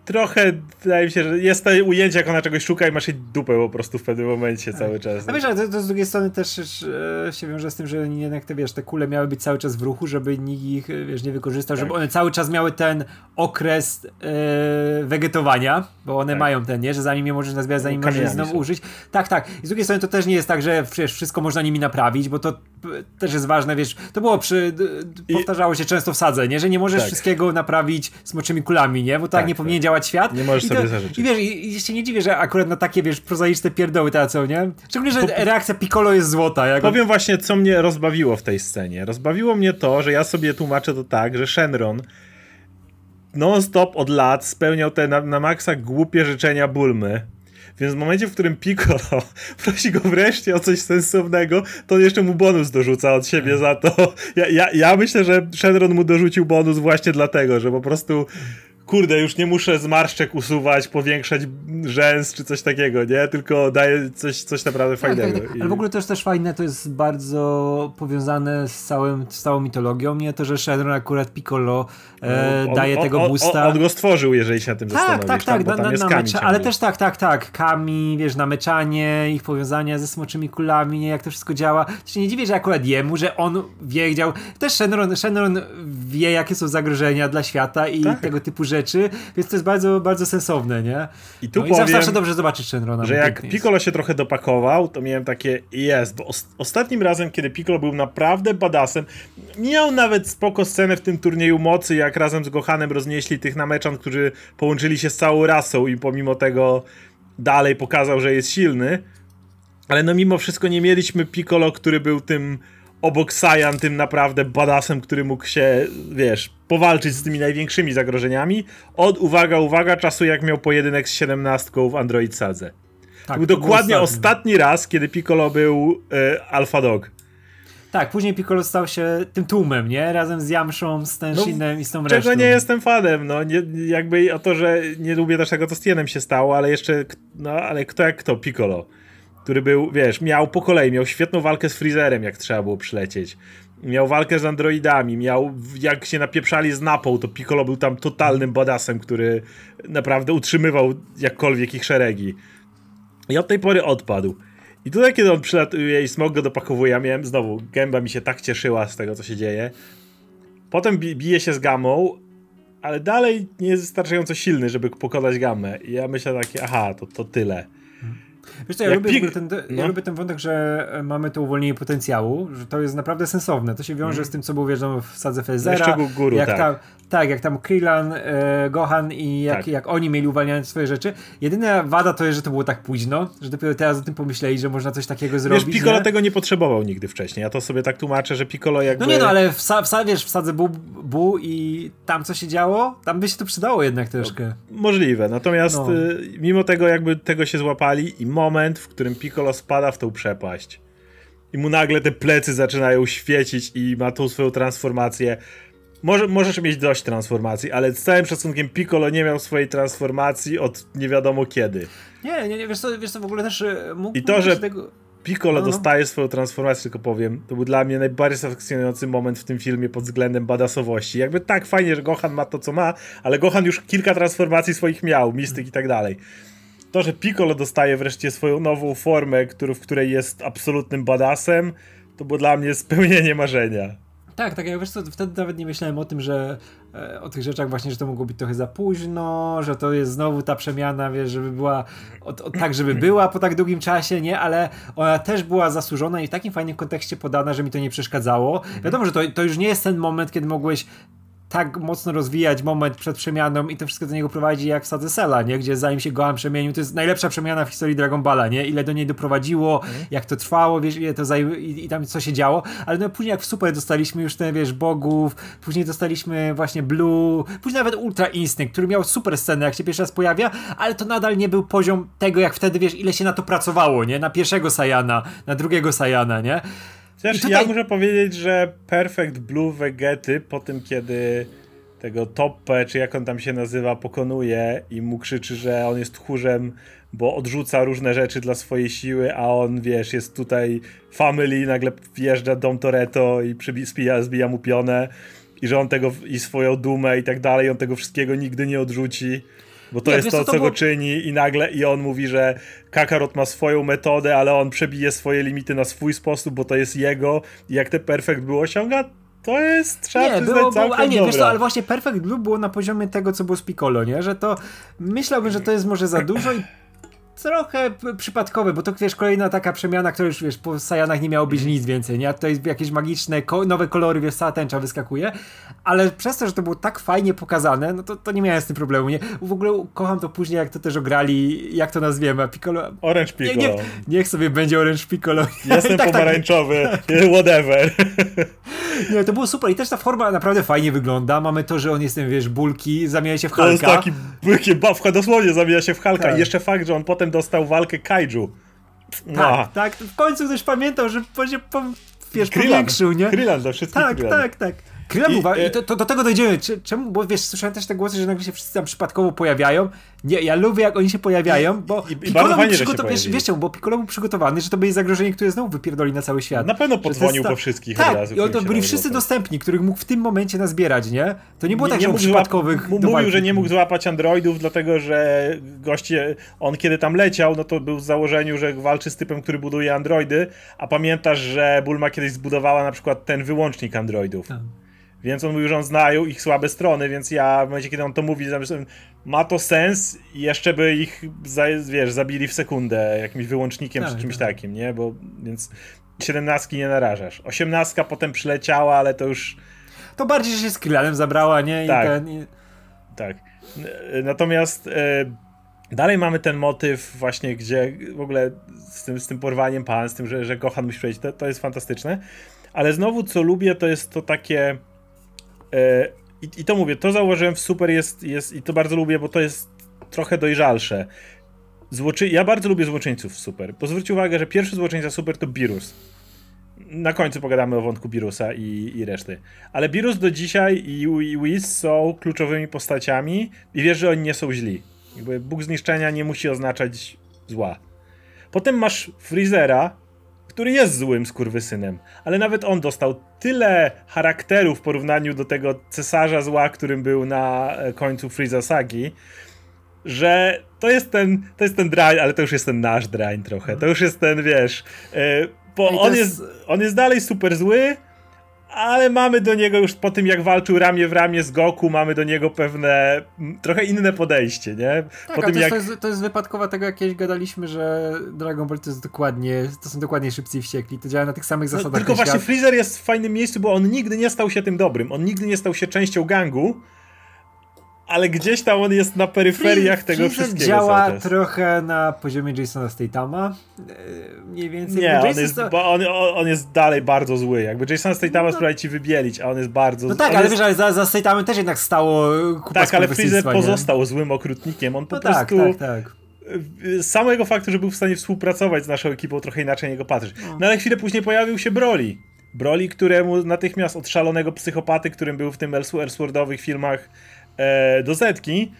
S1: trochę, wydaje mi się, że jest to ujęcie, jak ona czegoś szuka i masz jej dupę po prostu w pewnym momencie cały czas.
S2: A wiesz, ale to, to z drugiej strony też e, się wiąże z tym, że jednak te, wiesz, te kule miały być cały czas w ruchu, żeby nikt ich, e, wiesz, nie wykorzystał, żeby
S1: Tak.
S2: one cały czas miały ten okres e, wegetowania, bo one
S1: Tak.
S2: mają ten, nie, że zanim je możesz nazwać, zanim możesz je
S1: Kamieniami
S2: znowu użyć. Tak, tak. I z drugiej strony to też nie jest tak, że przecież wszystko można nimi naprawić, bo to też jest ważne, wiesz, to było przy, d, d, powtarzało się często w sadze, nie, że nie możesz
S1: Tak.
S2: wszystkiego naprawić smoczymi kulami, nie, bo tak,
S1: Tak,
S2: nie
S1: tak.
S2: powinien działać świat.
S1: Nie możesz
S2: to,
S1: sobie zażyczyć.
S2: I wiesz, i, i się nie dziwię, że akurat na takie, wiesz, prozaiczne pierdoły tracą, nie? Szczególnie, że reakcja Piccolo jest złota. Jak on-
S1: Powiem właśnie, co mnie rozbawiło w tej scenie. Rozbawiło mnie to, że ja sobie tłumaczę to tak, że Shenron non-stop od lat spełniał te na, na maksa głupie życzenia Bulmy. Więc w momencie, w którym Piccolo prosi go wreszcie o coś sensownego, to on jeszcze mu bonus dorzuca od siebie za to. Ja, ja, ja myślę, że Shenron mu dorzucił bonus właśnie dlatego, że po prostu kurde, już nie muszę zmarszczek usuwać, powiększać rzęs czy coś takiego, nie? Tylko daje coś, coś naprawdę tak, fajnego. Tak,
S2: tak. Ale w ogóle też też fajne, to jest bardzo powiązane z, całym, z całą mitologią, nie? To, że Shenron akurat Piccolo e, no, on, daje on, tego on, boosta.
S1: On, go stworzył, jeżeli się na tym tak, zastanowisz. Tak, tak, tam, na, na, na
S2: ale też tak, tak, tak. Kami, wiesz, nameczanie, ich powiązania ze smoczymi kulami, nie? Jak to wszystko działa. Się nie dziwię, że akurat jemu, że on wiedział. Też Shenron, Shenron wie, jakie są zagrożenia dla świata i tak. tego typu rzeczy, więc to jest bardzo, bardzo sensowne, nie?
S1: I tu no powiem,
S2: i zawsze dobrze zobaczyć Shenrona.
S1: Że jak Piccolo się trochę dopakował, to miałem takie jest, bo ostatnim razem, kiedy Piccolo był naprawdę badasem, miał nawet spoko scenę w tym turnieju mocy, jak razem z Gohanem roznieśli tych nameczan, którzy połączyli się z całą rasą i pomimo tego dalej pokazał, że jest silny. Ale no mimo wszystko nie mieliśmy Piccolo, który był tym obok Saiyan, tym naprawdę badasem, który mógł się, wiesz, powalczyć z tymi największymi zagrożeniami. Od, uwaga, uwaga, czasu jak miał pojedynek z 17 w Android Sadze. Tak, to był dokładnie ostatni raz, kiedy Piccolo był e, Alpha Dog.
S2: Tak, później Piccolo stał się tym tłumem, nie? Razem z Jamszą, z Tenshinem no, i z tą
S1: czego
S2: resztą.
S1: Czego nie jestem fanem, no. Nie, jakby o to, że nie lubię też tego, co z Tienem się stało, ale jeszcze, no, ale kto jak kto, Piccolo. Który był, wiesz, miał po kolei, miał świetną walkę z Freezerem, jak trzeba było przylecieć. Miał walkę z androidami, miał, jak się napieprzali z Napą, to Piccolo był tam totalnym badasem, który naprawdę utrzymywał jakkolwiek ich szeregi. I od tej pory odpadł. I tutaj, kiedy on przylatuje i smog go dopakowuje, ja miałem znowu, gęba mi się tak cieszyła z tego, co się dzieje. Potem bije się z gamą, ale dalej nie jest wystarczająco silny, żeby pokonać gamę. I ja myślę takie, aha, to, to tyle.
S2: Wiesz co, ja, lubię, ten, no. ja lubię ten wątek, że mamy to uwolnienie potencjału, że to jest naprawdę sensowne. To się wiąże mm. z tym, co było wiadomo w sadze Fezera.
S1: Guru,
S2: jak
S1: tak.
S2: Tam, tak, jak tam Krylan, e, Gohan i jak, tak. jak oni mieli uwalniane swoje rzeczy. Jedyna wada to jest, że to było tak późno, że dopiero teraz o tym pomyśleli, że można coś takiego zrobić.
S1: Wiesz, Piccolo
S2: nie?
S1: tego nie potrzebował nigdy wcześniej. Ja to sobie tak tłumaczę, że Piccolo jakby...
S2: No nie no, ale w, w, wiesz, w sadze bu, bu i tam co się działo, tam by się to przydało jednak troszkę.
S1: Możliwe, natomiast no. y, mimo tego jakby tego się złapali i moment, w którym Piccolo spada w tą przepaść i mu nagle te plecy zaczynają świecić i ma tą swoją transformację. Może, możesz mieć dość transformacji, ale z całym szacunkiem Piccolo nie miał swojej transformacji od nie wiadomo kiedy.
S2: Nie, nie, nie wiesz co, wiesz co w ogóle też e, mógł
S1: I to, że tego... Piccolo no, no. dostaje swoją transformację, tylko powiem, to był dla mnie najbardziej satysfakcjonujący moment w tym filmie pod względem badasowości. Jakby tak, fajnie, że Gohan ma to, co ma, ale Gohan już kilka transformacji swoich miał, mistyk i tak dalej to, że Piccolo dostaje wreszcie swoją nową formę, który, w której jest absolutnym badasem, to było dla mnie spełnienie marzenia.
S2: Tak, tak, ja wiesz co, wtedy nawet nie myślałem o tym, że e, o tych rzeczach właśnie, że to mogło być trochę za późno, że to jest znowu ta przemiana, wiesz, żeby była tak, żeby była po tak długim czasie, nie, ale ona też była zasłużona i w takim fajnym kontekście podana, że mi to nie przeszkadzało. Wiadomo, że to, to już nie jest ten moment, kiedy mogłeś tak mocno rozwijać moment przed przemianą i to wszystko do niego prowadzi jak w Sadze Sela, nie? Gdzie zanim się Gohan przemienił, to jest najlepsza przemiana w historii Dragon Balla, nie? Ile do niej doprowadziło, mm. jak to trwało, wiesz, ile to zajęło i, i, tam co się działo, ale no później jak w Super dostaliśmy już te, wiesz, bogów, później dostaliśmy właśnie Blue, później nawet Ultra Instinct, który miał super scenę, jak się pierwszy raz pojawia, ale to nadal nie był poziom tego, jak wtedy, wiesz, ile się na to pracowało, nie? Na pierwszego Sajana, na drugiego Sajana, nie?
S1: Chociaż tutaj... ja muszę powiedzieć, że Perfect Blue Vegety po tym, kiedy tego Toppe, czy jak on tam się nazywa, pokonuje i mu krzyczy, że on jest tchórzem, bo odrzuca różne rzeczy dla swojej siły, a on, wiesz, jest tutaj family, nagle wjeżdża Dom Toretto i przybija, zbija mu pionę i że on tego, i swoją dumę i tak dalej, on tego wszystkiego nigdy nie odrzuci. Bo to nie, jest to, co, to go czyni i nagle i on mówi, że Kakarot ma swoją metodę, ale on przebije swoje limity na swój sposób, bo to jest jego i jak te perfekt było osiąga, to jest, trzeba nie, było, było, ale nie, wiesz
S2: co, ale właśnie Perfect Blue było na poziomie tego, co było z Piccolo, nie? Że to, myślałbym, że to jest może za dużo i trochę przypadkowe, bo to wiesz, kolejna taka przemiana, która już wiesz, po Sajanach nie miało być nic więcej, nie? A tutaj jakieś magiczne, ko nowe kolory, wiesz, cała tęcza wyskakuje, ale przez to, że to było tak fajnie pokazane, no to, to nie miałem z tym problemu, nie? W ogóle kocham to później, jak to też ograli, jak to nazwiemy, Piccolo...
S1: Orange Piccolo.
S2: Nie, nie, niech sobie będzie Orange Piccolo.
S1: Jestem tak, tak. pomarańczowy, tak. whatever.
S2: Nie, to było super i też ta forma naprawdę fajnie wygląda, mamy to, że on jest wiesz, bulki, zamienia się w Halka.
S1: To jest taki, bawka, dosłownie zamienia się w Halka tak. i jeszcze fakt, że on potem dostał walkę kaiju.
S2: Tak, tak. W końcu ktoś pamiętał, że po, po, wiesz, Krylan, powiększył, nie?
S1: Krylan do wszystkich
S2: Tak,
S1: Krylan.
S2: tak, tak. Krylem I, uważa, i to, to, do tego dojdziemy. Czemu? Bo wiesz, słyszałem też te głosy, że nagle się wszyscy tam przypadkowo pojawiają. Nie, ja lubię, jak oni się pojawiają, bo
S1: I, i Piccolo fajnie,
S2: przygotow... wiesz, wiesz bo Piccolo był przygotowany, że to będzie zagrożenie, które znowu wypierdoli na cały świat.
S1: Na pewno podzwonił po wszystkich
S2: tak, razu. i to byli wszyscy dostępni, których mógł w tym momencie nazbierać, nie? To nie było nie, tak, że nie przypadkowych
S1: Mówił, że nie mógł złapać androidów, dlatego, że goście, on kiedy tam leciał, no to był w założeniu, że walczy z typem, który buduje androidy, a pamiętasz, że Bulma kiedyś zbudowała na przykład ten wyłącznik androidów. Tak. Więc on mówił, że on znają ich słabe strony, więc ja w momencie, kiedy on to mówi, zamyślałem, ma to sens i jeszcze by ich, wiesz, zabili w sekundę jakimś wyłącznikiem tak, czy czymś tak. takim, nie? Bo, więc siedemnastki nie narażasz. Osiemnastka potem przyleciała, ale to już...
S2: To bardziej, się z Krylanem zabrała, nie? I
S1: tak,
S2: ten, i...
S1: tak. Natomiast e, dalej mamy ten motyw właśnie, gdzie w ogóle z tym, z tym porwaniem pan, z tym, że, że Kochan musi przejść, to, to jest fantastyczne. Ale znowu, co lubię, to jest to takie I, I, to mówię, to zauważyłem w Super jest, jest i to bardzo lubię, bo to jest trochę dojrzalsze. Złoczy... Ja bardzo lubię złoczyńców w Super. Bo zwróć uwagę, że pierwszy złoczyńca Super to Birus. Na końcu pogadamy o wątku Birusa i, i reszty. Ale Birus do dzisiaj i, i Whis są kluczowymi postaciami i wiesz, że oni nie są źli. Jakby Bóg zniszczenia nie musi oznaczać zła. Potem masz Freezera, który jest złym skurwysynem, ale nawet on dostał tyle charakteru w porównaniu do tego cesarza zła, którym był na e, końcu Freeza Sagi, że to jest ten, to jest ten drań, ale to już jest ten nasz drań trochę. To już jest ten, wiesz, yy, bo on jest... jest, on jest dalej super zły, ale mamy do niego już po tym, jak walczył ramię w ramię z Goku, mamy do niego pewne trochę inne podejście, nie?
S2: Tak, po tym, to, jak... jest, to jest wypadkowa tego, jak kiedyś gadaliśmy, że Dragon Ball to jest dokładnie, to są dokładnie szybcy i wściekli, to działa na tych samych no, zasadach.
S1: No, tylko właśnie świat. Freezer jest w fajnym miejscu, bo on nigdy nie stał się tym dobrym, on nigdy nie stał się częścią gangu, ale gdzieś tam on jest na peryferiach Free, tego wszystkiego.
S2: działa trochę na poziomie Jasona Statama. E, mniej więcej.
S1: Nie, on jest, to... on, on jest dalej bardzo zły. Jakby Jason Statama no, spróbował ci wybielić, a on jest bardzo
S2: No tak, ale jest... wiesz, ale za, za Statamem też jednak stało kupa
S1: Tak, ale Freezer pozostał złym okrutnikiem. On po no tak, prostu... Tak, tak, tak. Samego faktu, że był w stanie współpracować z naszą ekipą, trochę inaczej niego patrzysz. No. no ale chwilę później pojawił się Broly. Broly, któremu natychmiast od szalonego psychopaty, którym był w tym Elseworldowych filmach e, do Zetki,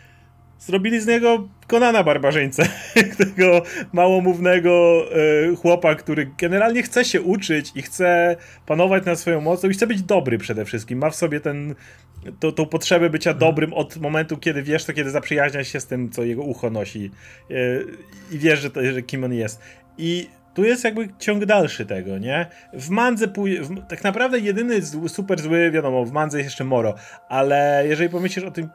S1: zrobili z niego Konana barbarzyńcę. Tego małomównego e, chłopa, który generalnie chce się uczyć i chce panować nad swoją mocą i chce być dobry przede wszystkim. Ma w sobie ten, to, tą potrzebę bycia mhm. dobrym od momentu, kiedy wiesz to, kiedy zaprzyjaźnia się z tym, co jego ucho nosi e, i wiesz, że, to, że kim on jest. I tu jest jakby ciąg dalszy tego, nie? W Mandze w, tak naprawdę jedyny super zły, wiadomo, w Mandze jest jeszcze Moro, ale jeżeli pomyślisz o tym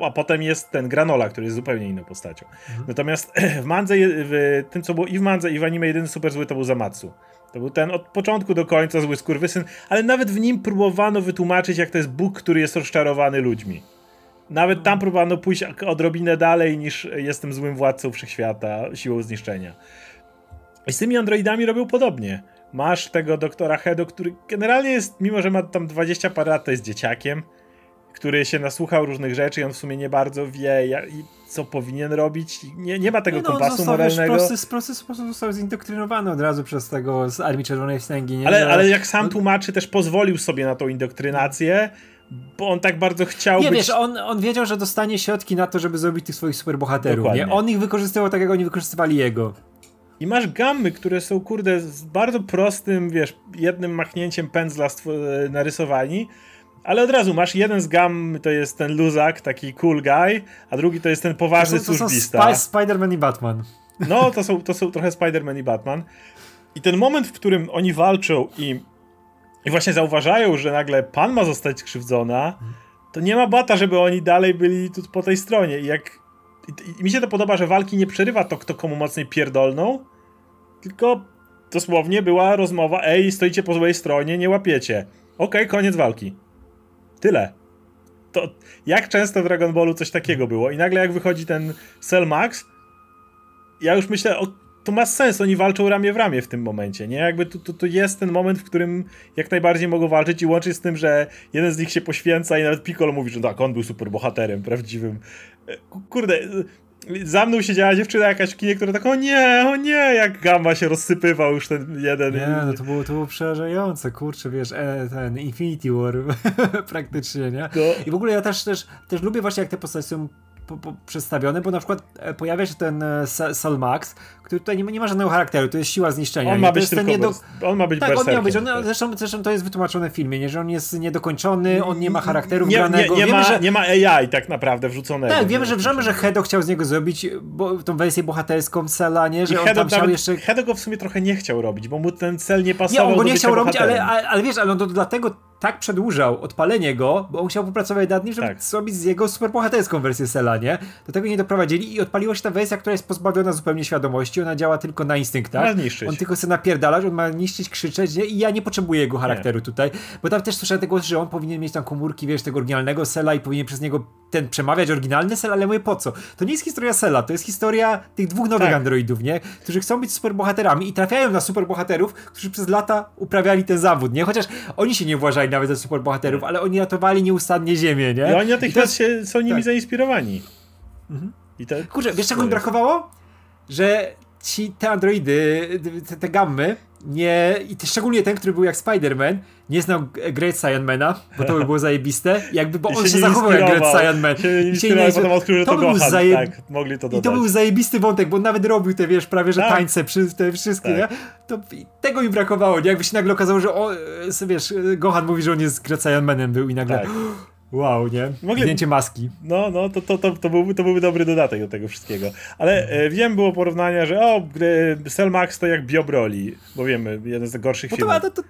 S1: a potem jest ten Granola, który jest zupełnie inną postacią. Mhm. Natomiast w Mandze, w tym co było i w Mandze i w anime jedyny super zły to był Zamatsu. To był ten od początku do końca zły skurwysyn, ale nawet w nim próbowano wytłumaczyć, jak to jest Bóg, który jest rozczarowany ludźmi. Nawet tam próbowano pójść odrobinę dalej niż jestem złym władcą wszechświata siłą zniszczenia. I z tymi androidami robił podobnie. Masz tego doktora Hedo, który generalnie jest, mimo że ma tam 20 parę lat, to jest dzieciakiem, który się nasłuchał różnych rzeczy i on w sumie nie bardzo wie, jak, co powinien robić. Nie, nie ma tego no, kompasu został, moralnego.
S2: Wiesz, prosty, prosty sposób został zindoktrynowany od razu przez tego z Armii Czerwonej Wstęgi. Nie?
S1: Ale, ale jak sam no- tłumaczy, też pozwolił sobie na tą indoktrynację, bo on tak bardzo chciał
S2: nie,
S1: być...
S2: wiesz, on, on wiedział, że dostanie środki na to, żeby zrobić tych swoich superbohaterów, nie? On ich wykorzystywał tak, jak oni wykorzystywali jego.
S1: I masz gamy, które są, kurde, z bardzo prostym, wiesz, jednym machnięciem pędzla narysowani, ale od razu masz jeden z gam, to jest ten luzak, taki cool guy, a drugi to jest ten poważny to są, to służbista.
S2: Są Spider-Man i Batman.
S1: No, to są, to są trochę Spider-Man i Batman. I ten moment, w którym oni walczą i, i właśnie zauważają, że nagle pan ma zostać skrzywdzona, to nie ma bata, żeby oni dalej byli tu po tej stronie. I jak i, mi się to podoba, że walki nie przerywa to, kto komu mocniej pierdolną, tylko dosłownie była rozmowa, ej, stoicie po złej stronie, nie łapiecie. Okej, okay, koniec walki. Tyle. To jak często w Dragon Ballu coś takiego było i nagle jak wychodzi ten Cell Max, ja już myślę, o, to ma sens, oni walczą ramię w ramię w tym momencie, nie? Jakby to, to, to jest ten moment, w którym jak najbardziej mogą walczyć i łączyć z tym, że jeden z nich się poświęca i nawet Piccolo mówi, że tak, on był super bohaterem prawdziwym. E, kurde, za mną siedziała dziewczyna jakaś w kinie, która tak, o nie, o nie, jak gamma się rozsypywał już ten jeden.
S2: Nie, no to było, to było przerażające, kurczę, wiesz, e, ten Infinity War praktycznie, nie? To... I w ogóle ja też, też, też lubię właśnie jak te postacie są po, po, przedstawione, bo na przykład e, pojawia się ten e, Salmax, który tutaj nie ma, nie ma żadnego charakteru, to jest siła zniszczenia.
S1: On ma być tylko nie do... on ma być
S2: Tak, on miał być, on, zresztą, zresztą to jest wytłumaczone w filmie, nie? że on jest niedokończony, on nie ma charakteru nie, wgranego.
S1: Nie, nie, wiemy, ma, że... nie ma AI tak naprawdę wrzuconego.
S2: Tak, wiemy, że, wiemy, że Hedo chciał z niego zrobić bo, tą wersję bohaterską Cela, nie? Że I on Hedo, tam chciał jeszcze...
S1: Hedo go w sumie trochę nie chciał robić, bo mu ten cel nie pasował
S2: Nie, on go nie chciał
S1: robić,
S2: ale, ale, ale, wiesz, ale on to dlatego tak przedłużał odpalenie go, bo on chciał popracować nad nim, żeby tak. zrobić z jego superbohaterską wersję Sela, nie? Do tego nie doprowadzili i odpaliła się ta wersja, która jest pozbawiona zupełnie świadomości, ona działa tylko na instynktach.
S1: Niszczyć.
S2: On tylko chce napierdalać, on ma niszczyć, krzyczeć, nie? I ja nie potrzebuję jego charakteru nie. tutaj, bo tam też słyszałem tego, że on powinien mieć tam komórki, wiesz, tego oryginalnego Sela i powinien przez niego ten przemawiać oryginalny Sel, ale mówię po co? To nie jest historia Sela, to jest historia tych dwóch nowych tak. androidów, nie? Którzy chcą być superbohaterami i trafiają na superbohaterów, którzy przez lata uprawiali ten zawód, nie? Chociaż oni się nie uważali nawet za superbohaterów, ale oni ratowali nieustannie ziemię, nie?
S1: I oni natychmiast to... się, są nimi tak. zainspirowani.
S2: Mhm. I to... Kurczę, wiesz czego mi brakowało? Że ci, te androidy, te, te gammy, nie, i szczególnie ten, który był jak Spider-Man, nie znał Great Saiyanmana, bo to by było zajebiste. Jakby, bo I on się, się zachował jak Great Saiyanman.
S1: Się nie I się nie potem odkrył, że to, to był zaje... tak, mogli to dodać.
S2: I to był zajebisty wątek, bo nawet robił te, wiesz, prawie, że tak. tańce przy te wszystkie, tak. nie? To tego mi brakowało, nie? Jakby się nagle okazało, że o, e, wiesz, Gohan mówi, że on jest Great Saiyanmanem był i nagle... Tak. Wow, nie? Mogli... Zdjęcie maski.
S1: No, no, to, to, to, to, byłby, to byłby dobry dodatek do tego wszystkiego. Ale e, wiem, było porównania, że o, Cell Max to jak Biobroli, bo wiemy, jeden z gorszych no filmów. To, to,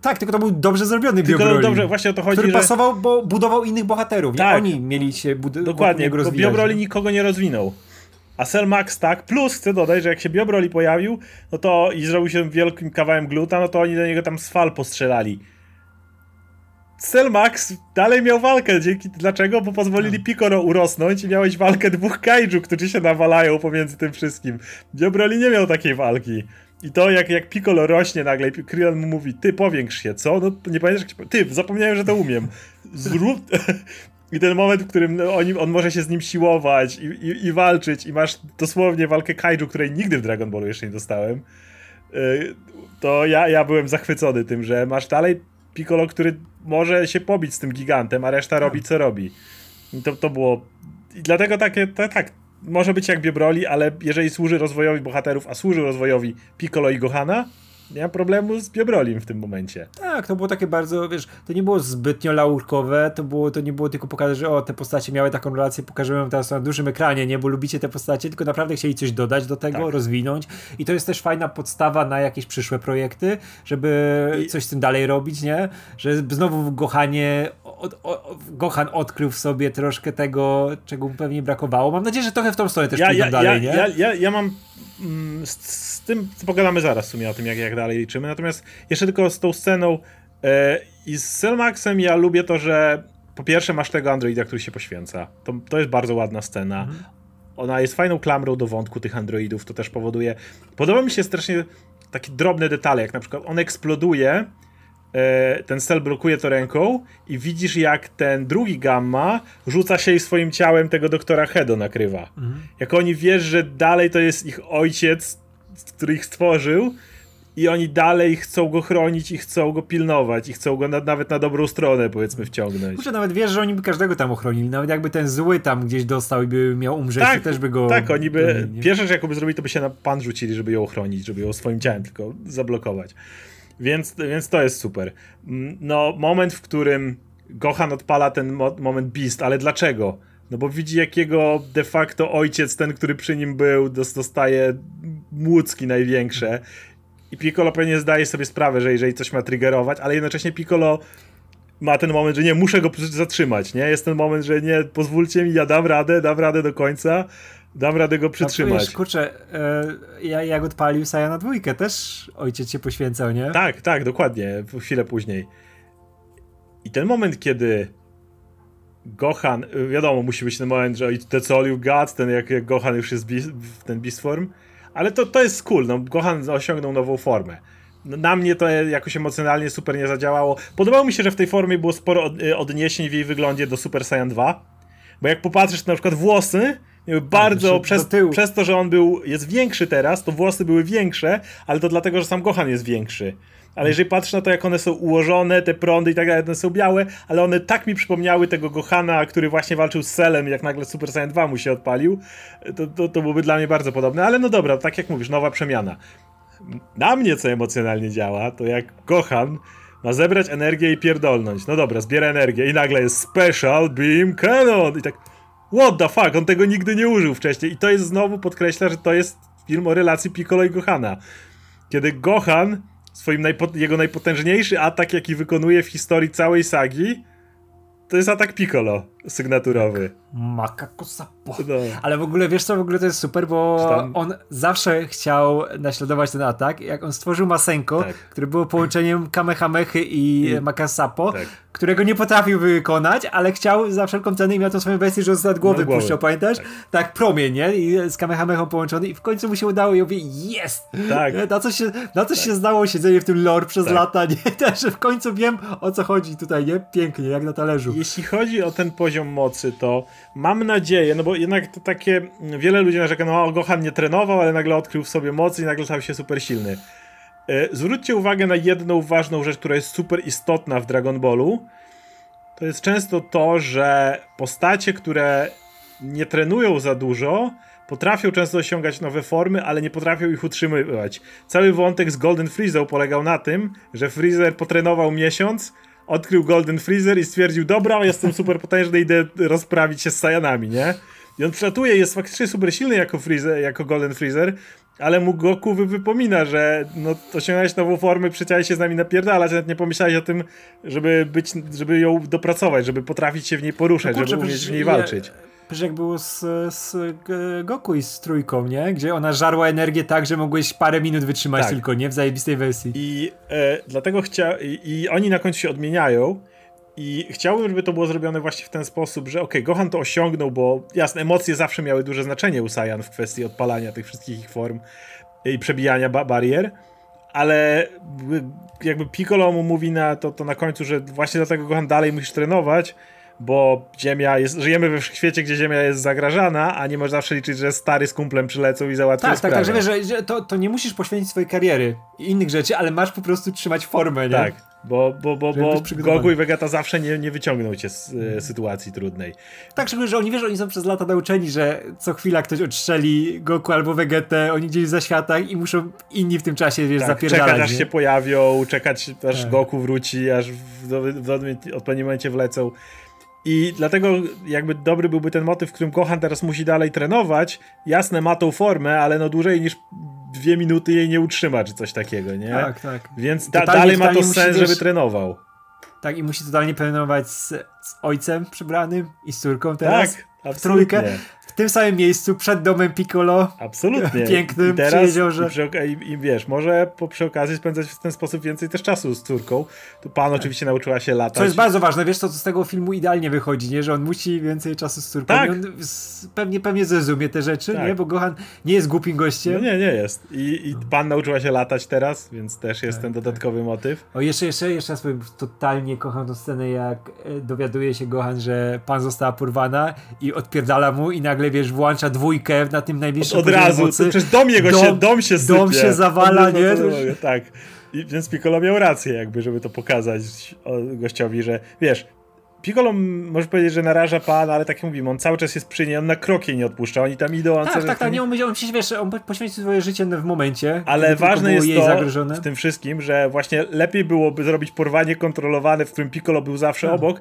S2: tak, tylko to był dobrze zrobiony tylko Biobroli.
S1: dobrze, właśnie o to chodzi,
S2: Który że... pasował, bo budował innych bohaterów. Tak. Oni mieli się bud-
S1: Dokładnie, bo Biobroli nikogo nie rozwinął. A Cell Max tak, plus chcę dodać, że jak się Biobroli pojawił, no to i zrobił się wielkim kawałem gluta, no to oni do niego tam z fal postrzelali. Max dalej miał walkę. Dzięki, dlaczego? Bo pozwolili no. Piccolo urosnąć i miałeś walkę dwóch kaiju, którzy się nawalają pomiędzy tym wszystkim. Diobroli nie miał takiej walki. I to jak, jak Piccolo rośnie nagle i Krillin mu mówi, ty powiększ się, co? No nie pamiętasz, jak Ty, zapomniałem, że to umiem. Zrób... I ten moment, w którym no, on, on może się z nim siłować i, i, i, walczyć i masz dosłownie walkę kaiju, której nigdy w Dragon Ballu jeszcze nie dostałem, y, to ja, ja byłem zachwycony tym, że masz dalej Piccolo, który może się pobić z tym gigantem, a reszta robi co robi. I to, to było. I dlatego takie, tak, może być jak Biobroli, ale jeżeli służy rozwojowi bohaterów, a służy rozwojowi Piccolo i Gohana, mam problemu z Biobrolim w tym momencie.
S2: Tak, to było takie bardzo, wiesz, to nie było zbytnio laurkowe, to, było, to nie było tylko pokazać, że o, te postacie miały taką relację, pokażemy wam teraz na dużym ekranie, nie, bo lubicie te postacie, tylko naprawdę chcieli coś dodać do tego, tak. rozwinąć i to jest też fajna podstawa na jakieś przyszłe projekty, żeby I... coś z tym dalej robić, nie, że znowu w Gohanie od, od, Gohan odkrył w sobie troszkę tego, czego mu pewnie brakowało. Mam nadzieję, że trochę w tą stronę też ja, pójdą
S1: ja,
S2: dalej,
S1: ja, nie? Ja, ja, ja mam mm, z, z, tym pogadamy zaraz w sumie o tym, jak, jak dalej liczymy. Natomiast jeszcze tylko z tą sceną e, i z Selmaxem ja lubię to, że po pierwsze masz tego androida, który się poświęca. To, to jest bardzo ładna scena. Mhm. Ona jest fajną klamrą do wątku tych androidów, to też powoduje... Podoba mi się strasznie takie drobne detale, jak na przykład on eksploduje ten cel blokuje to ręką i widzisz jak ten drugi gamma rzuca się i swoim ciałem tego doktora Hedo nakrywa. Mhm. Jak oni wiesz, że dalej to jest ich ojciec, który ich stworzył i oni dalej chcą go chronić i chcą go pilnować i chcą go na, nawet na dobrą stronę powiedzmy wciągnąć.
S2: Kurczę, nawet wiesz, że oni by każdego tam ochronili, nawet jakby ten zły tam gdzieś dostał i by miał umrzeć, tak, to też by go...
S1: Tak, oni by, pierwsze rzecz jaką by zrobili, to by się na pan rzucili, żeby ją ochronić, żeby ją swoim ciałem tylko zablokować. Więc, więc to jest super. Mm, no, moment, w którym Gohan odpala ten mo moment Beast, ale dlaczego? No bo widzi jakiego de facto ojciec, ten, który przy nim był, dostaje młódzki największe. I Piccolo pewnie zdaje sobie sprawę, że jeżeli coś ma triggerować, ale jednocześnie Piccolo ma ten moment, że nie, muszę go zatrzymać, nie? Jest ten moment, że nie, pozwólcie mi, ja dam radę, dam radę do końca. Dam radę go przytrzymać. No, wiesz,
S2: kurczę, e, ja, jak odpalił Saja na dwójkę, też ojciec się poświęcał, nie?
S1: Tak, tak, dokładnie, chwilę później. I ten moment, kiedy Gohan, wiadomo, musi być ten moment, że that's all you got, ten jak, jak Gohan już jest w ten beast form, ale to, to jest cool, no, Gohan osiągnął nową formę. Na mnie to jakoś emocjonalnie super nie zadziałało. Podobało mi się, że w tej formie było sporo odniesień w jej wyglądzie do Super Saiyan 2, bo jak popatrzysz na przykład włosy, Bardzo, tak, przez, przez to, że on był, jest większy teraz, to włosy były większe, ale to dlatego, że sam Gohan jest większy. Ale jeżeli patrzę na to, jak one są ułożone, te prądy i tak dalej, one są białe, ale one tak mi przypomniały tego Gohana, który właśnie walczył z Selem, jak nagle Super Saiyan 2 mu się odpalił, to, to, to byłoby dla mnie bardzo podobne. Ale no dobra, tak jak mówisz, nowa przemiana. Na mnie co emocjonalnie działa, to jak Gohan ma zebrać energię i pierdolnąć. No dobra, zbiera energię i nagle jest Special Beam Cannon i tak what the fuck, on tego nigdy nie użył wcześniej i to jest znowu podkreśla, że to jest film o relacji Piccolo i Gohana. Kiedy Gohan swoim najpo jego najpotężniejszy atak, jaki wykonuje w historii całej sagi, to jest atak Piccolo sygnaturowy.
S2: Makako Sapo. No. Ale w ogóle, wiesz co, w ogóle to jest super, bo tam... on zawsze chciał naśladować ten atak. Jak on stworzył Masenko, tak. które było połączeniem Kamehamechy i, I... Makasapo, tak. którego nie potrafił wykonać, ale chciał za wszelką cenę i miał tą swoją wersję, że on z nad głowy no, puszczał, pamiętasz? Tak. tak, promień, nie? I z Kamehamechą połączony i w końcu mu się udało i mówię, jest! Tak. Na coś się, na coś tak. się zdało siedzenie w tym lore przez tak. lata, nie? Też w końcu wiem, o co chodzi tutaj, nie? Pięknie, jak na talerzu.
S1: Jeśli chodzi o ten poziom mocy, to mam nadzieję, no bo jednak to takie, wiele ludzi narzeka, no Gohan nie trenował, ale nagle odkrył w sobie moc i nagle stał się super silny. E, zwróćcie uwagę na jedną ważną rzecz, która jest super istotna w Dragon Ballu. To jest często to, że postacie, które nie trenują za dużo, potrafią często osiągać nowe formy, ale nie potrafią ich utrzymywać. Cały wątek z Golden Freezą polegał na tym, że Freezer potrenował miesiąc, odkrył Golden Freezer i stwierdził, dobra, jestem super potężny, idę rozprawić się z Sajanami, nie? I on przylatuje, jest faktycznie super silny jako, Freezer, jako Golden Freezer, ale mu Goku wy wypomina, że no, osiągnąłeś nową formę, przeciąłeś się z nami napierdalać, nawet nie pomyślałeś o tym, żeby być, żeby ją dopracować, żeby potrafić się w niej poruszać, no kurczę, żeby umieć w niej walczyć.
S2: Przecież jak było z, z Goku i z trójką, nie? Gdzie ona żarła energię tak, że mogłeś parę minut wytrzymać tak. tylko, nie? W zajebistej wersji.
S1: I e, dlatego chcia... I, I, oni na końcu się odmieniają i chciałbym, żeby to było zrobione właśnie w ten sposób, że okay, Gohan to osiągnął, bo jasne, emocje zawsze miały duże znaczenie u Saiyan w kwestii odpalania tych wszystkich ich form i przebijania ba barier, ale jakby Piccolo mu mówi na to, to na końcu, że właśnie dlatego Gohan dalej musisz trenować, bo Ziemia jest, żyjemy we świecie, gdzie Ziemia jest zagrażana, a nie można zawsze liczyć, że stary z kumplem przylecą i załatwią
S2: tak,
S1: sprawę.
S2: Tak, tak, że, wiesz, że to, to nie musisz poświęcić swojej kariery i innych rzeczy, ale masz po prostu trzymać formę, nie?
S1: Tak, bo, bo, bo, bo Goku i Vegeta zawsze nie, nie wyciągną cię z e, sytuacji trudnej.
S2: Tak, szczególnie, że oni, wiesz, oni są przez lata nauczeni, że co chwila ktoś odstrzeli Goku albo Vegetę, oni gdzieś za światach i muszą inni w tym czasie, wiesz, tak, zapierdalać.
S1: czekać aż się pojawią, czekać aż tak. Goku wróci, aż w, w, w, odpowiednim momencie wlecą. I dlatego jakby dobry byłby ten motyw, w którym Kohan teraz musi dalej trenować. Jasne, ma tą formę, ale no dłużej niż dwie minuty jej nie utrzyma, czy coś takiego, nie?
S2: Tak, tak.
S1: Więc da dalej ma to sens, żeby trenował.
S2: Tak, i musi totalnie trenować z, z ojcem przybranym i z córką teraz. Tak, w trójkę w tym samym miejscu, przed domem Piccolo.
S1: Absolutnie.
S2: Pięknym, I teraz, przy jeziorze.
S1: I, i, wiesz, może po, przy okazji spędzać w ten sposób więcej też czasu z córką. Tu pan tak. oczywiście nauczyła się latać.
S2: Co jest bardzo ważne, wiesz, co z tego filmu idealnie wychodzi, nie? Że on musi więcej czasu z córką. Tak. on pewnie, pewnie zrozumie te rzeczy, tak. nie? Bo Gohan nie jest głupim gościem.
S1: No nie, nie jest. I, i pan nauczyła się latać teraz, więc też jest tak, ten dodatkowy tak. motyw.
S2: O, jeszcze, jeszcze, jeszcze raz powiem, totalnie kocham tę scenę, jak e, dowiaduje się Gohan, że pan została porwana i odpierdala mu i nagle, wiesz, włącza dwójkę na tym najbliższym
S1: Od razu, mocy. przecież dom jego dom, się, dom się sypie.
S2: Dom się zawala, nie?
S1: tak. I, więc Piccolo miał rację jakby, żeby to pokazać gościowi, że wiesz, Piccolo może powiedzieć, że naraża pan, ale tak jak mówimy, on cały czas jest przy niej, on na krokie nie odpuszcza, oni tam idą. On
S2: tak, tak, tak, nie, on, on przecież wiesz, on poświęcił swoje życie w momencie.
S1: Ale ważne jest to zagrożone. w tym wszystkim, że właśnie lepiej byłoby zrobić porwanie kontrolowane, w którym Piccolo był zawsze tak. obok,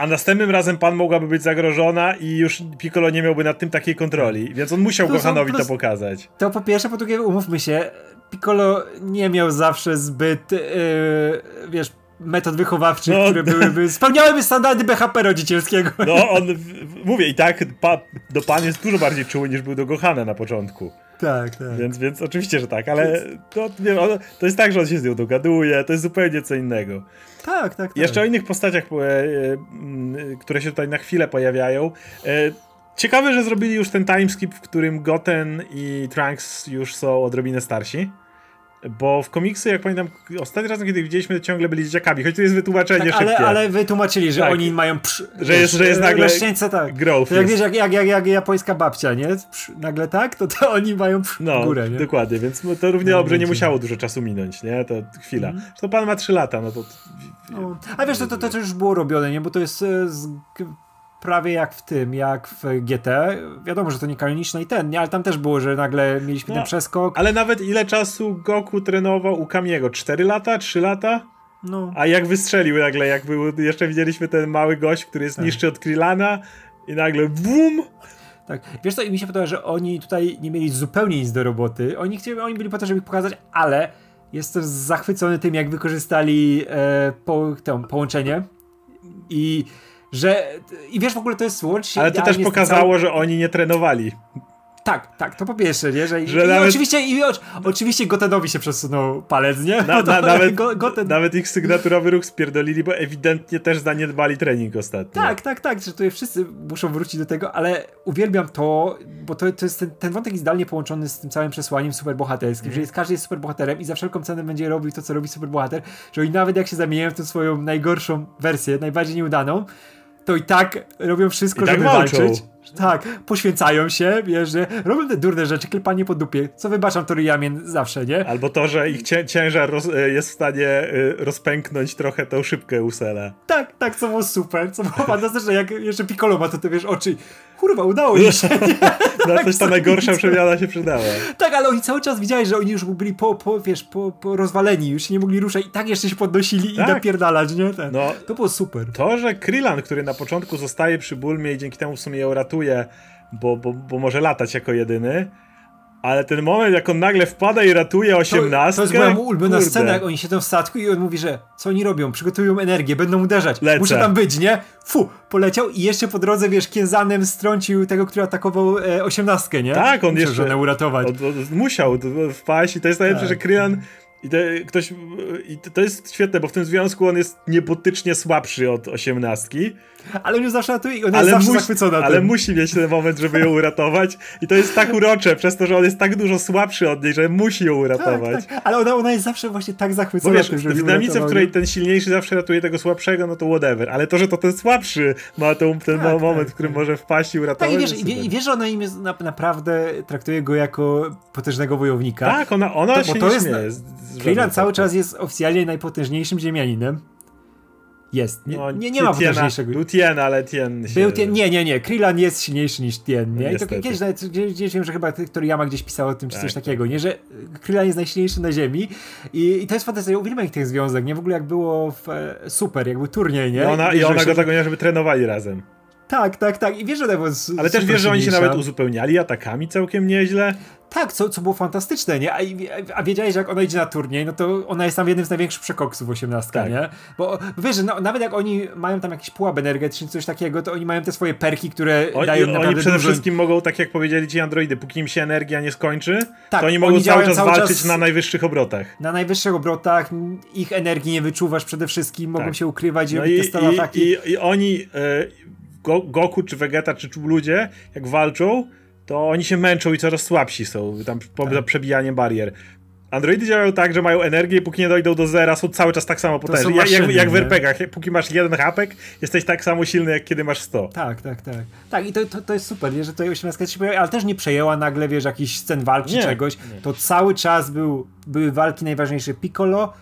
S1: a następnym razem pan mogłaby być zagrożona i już Piccolo nie miałby nad tym takiej kontroli, więc on musiał plus, Gohanowi plus, to pokazać.
S2: To po pierwsze, po drugie, umówmy się, Piccolo nie miał zawsze zbyt, yy, wiesz, metod wychowawczych, no, które byłyby, spełniałyby standardy BHP rodzicielskiego.
S1: No, on, mówię, i tak pa, do pan jest dużo bardziej czuły niż był do Gohana na początku.
S2: Tak, tak.
S1: Więc, więc oczywiście, że tak, ale to, nie, to jest tak, że on się z nią dogaduje, to jest zupełnie co innego.
S2: Tak, tak, tak.
S1: Jeszcze o innych postaciach, e, e, które się tutaj na chwilę pojawiają. E, ciekawe, że zrobili już ten timeskip, w którym Goten i Trunks już są odrobinę starsi. Bo w komiksy, jak pamiętam, ostatni raz, kiedy widzieliśmy, ciągle byli dzieciakami, choć tu jest wytłumaczenie
S2: tak, ale,
S1: szybkie.
S2: ale wytłumaczyli, że tak. oni mają
S1: że, jest, że jest nagle
S2: tak.
S1: growth.
S2: To jak wiesz, jak, jak, jak, jak japońska babcia, nie? Nagle tak, to, to oni mają psz,
S1: no,
S2: górę, nie?
S1: dokładnie, więc to równie no, dobrze nie musiało dużo czasu minąć, nie? To chwila. Mm. To pan ma 3 lata, no to...
S2: No. A wiesz, to, to, to już było robione, nie? Bo to jest e, z prawie jak w tym, jak w GT. Wiadomo, że to nie kanoniczne i ten, nie? ale tam też było, że nagle mieliśmy no, ten przeskok.
S1: Ale nawet ile czasu Goku trenował u Kamiego? 4 lata? 3 lata?
S2: No.
S1: A jak wystrzelił nagle, jak był, jeszcze widzieliśmy ten mały gość, który jest tak. niższy od Krillana i nagle BUM!
S2: Tak. Wiesz co, i mi się podoba, że oni tutaj nie mieli zupełnie nic do roboty. Oni, chcieli, oni byli po to, żeby ich pokazać, ale jestem zachwycony tym, jak wykorzystali e, po, to, połączenie i że i wiesz w ogóle to jest łącznie.
S1: Ale to też pokazało, że oni nie trenowali.
S2: Tak, tak, to po pierwsze, nie? Że, że i, nawet... oczywiście, i, oczywiście Gotenowi się przesunął palec, nie?
S1: Na, na, nawet, Goten... nawet ich sygnaturowy ruch spierdolili, bo ewidentnie też zaniedbali trening ostatnio.
S2: Tak, tak, tak, że tutaj wszyscy muszą wrócić do tego, ale uwielbiam to, bo to, to jest ten, ten wątek jest idealnie połączony z tym całym przesłaniem superbohaterskim, mm. że jest, każdy jest superbohaterem i za wszelką cenę będzie robił to, co robi superbohater, że oni nawet jak się zamieniają w tą swoją najgorszą wersję, najbardziej nieudaną, to i tak robią wszystko, I tak żeby walczyć. Tak, poświęcają się, wiesz, że robią te durne rzeczy, klepanie po dupie, co wybaczam Toriyamie zawsze, nie?
S1: Albo to, że ich ciężar roz, e, jest w stanie e, rozpęknąć trochę tą szybkę Usela.
S2: Tak, tak, co było super, co było fantastyczne, jak jeszcze Piccolo ma to, ty wiesz, oczy, kurwa, udało im się,
S1: No tak, coś ta najgorsza przemiana się przydała.
S2: Tak, ale oni cały czas widzieli, że oni już byli po, po wiesz, po, po rozwaleni, już się nie mogli ruszać i tak jeszcze się podnosili tak. i napierdalać, nie? Ten. No, to było super.
S1: To, że Krylan, który na początku zostaje przy Bulmie i dzięki temu w sumie ją ratuje, bo, bo, bo może latać jako jedyny, ale ten moment, jak on nagle wpada i ratuje osiemnastkę...
S2: To, to jest moja ulubiona kurde. scena, jak oni siedzą w statku i on mówi, że co oni robią? Przygotują energię, będą uderzać. Lecę. Muszę tam być, nie? Fu, poleciał i jeszcze po drodze, wiesz, Kienzanem strącił tego, który atakował e, osiemnastkę, nie?
S1: Tak, on
S2: Muszę
S1: jeszcze...
S2: uratować.
S1: On, on, musiał wpaść i to jest najlepsze, tak. że Krylan i, te, ktoś, I to jest świetne, bo w tym związku on jest niebotycznie słabszy od osiemnastki.
S2: Ale on już zawsze ratuje i ona ale jest zawsze musi,
S1: Ale tym. musi mieć ten moment, żeby ją uratować. I to jest tak urocze, przez to, że on jest tak dużo słabszy od niej, że musi ją uratować.
S2: Tak, tak. Ale ona, ona jest zawsze właśnie tak zachwycona.
S1: Bo wiesz, tym, w dynamice, w której ten silniejszy zawsze ratuje tego słabszego, no to whatever. Ale to, że to ten słabszy ma ten, ten tak, moment, tak, w którym tak. może wpaść i uratować.
S2: Tak, i wiesz, i, wiesz że ona im jest, na, naprawdę traktuje go jako potężnego wojownika.
S1: Tak, ona, ona to, się to nie jest,
S2: śmieje. Cały czas jest oficjalnie najpotężniejszym ziemianinem. Jest. Nie, no, nie, nie ma potężniejszego.
S1: Był Tien, ale Tien się...
S2: Był Tien, nie, nie, nie. Krillin jest silniejszy niż Tien, nie? I to kiedyś nawet, gdzieś wiem, że chyba Toriyama gdzieś pisał o tym, czy tak, coś takiego, nie? Że Krillin jest najsilniejszy na ziemi i, i to jest fantastyczne. Uwielbiam ich ten związek, nie? W ogóle jak było w, e, super, jak był turniej, nie?
S1: I ona, i ona go tego nie, żeby trenowali razem.
S2: Tak, tak, tak. I wiesz, że to było
S1: Ale też wiesz, że oni się nawet uzupełniali atakami całkiem nieźle.
S2: Tak, co, co było fantastyczne, nie? A, a wiedziałeś, że jak ona idzie na turniej, no to ona jest tam jednym z największych przekoksów 18, tak. nie? Bo wiesz, że no, nawet jak oni mają tam jakiś pułap energetyczny, coś takiego, to oni mają te swoje perki, które
S1: oni,
S2: dają naprawdę
S1: Oni przede
S2: dużo...
S1: wszystkim mogą, tak jak powiedzieli ci androidy, póki im się energia nie skończy, tak, to oni mogą oni cały czas cały walczyć czas na najwyższych obrotach.
S2: Na najwyższych obrotach, ich energii nie wyczuwasz przede wszystkim, mogą tak. się ukrywać i no robić
S1: te ataki. I, i, I oni... Goku, czy Vegeta, czy ludzie, jak walczą, to oni się męczą i coraz słabsi są tam po tak. przebijaniem barier. Androidy działają tak, że mają energię i póki nie dojdą do zera, są cały czas tak samo potężni. Jak, jak, jak w RPGach, póki masz jeden hapek, jesteś tak samo silny, jak kiedy masz 100.
S2: Tak, tak, tak. Tak, i to, to, to jest super, nie? że to 18 się pojawia, ale też nie przejęła nagle, wiesz, jakiś scen walki nie, czegoś. Nie. To cały czas był, były walki najważniejsze Piccolo,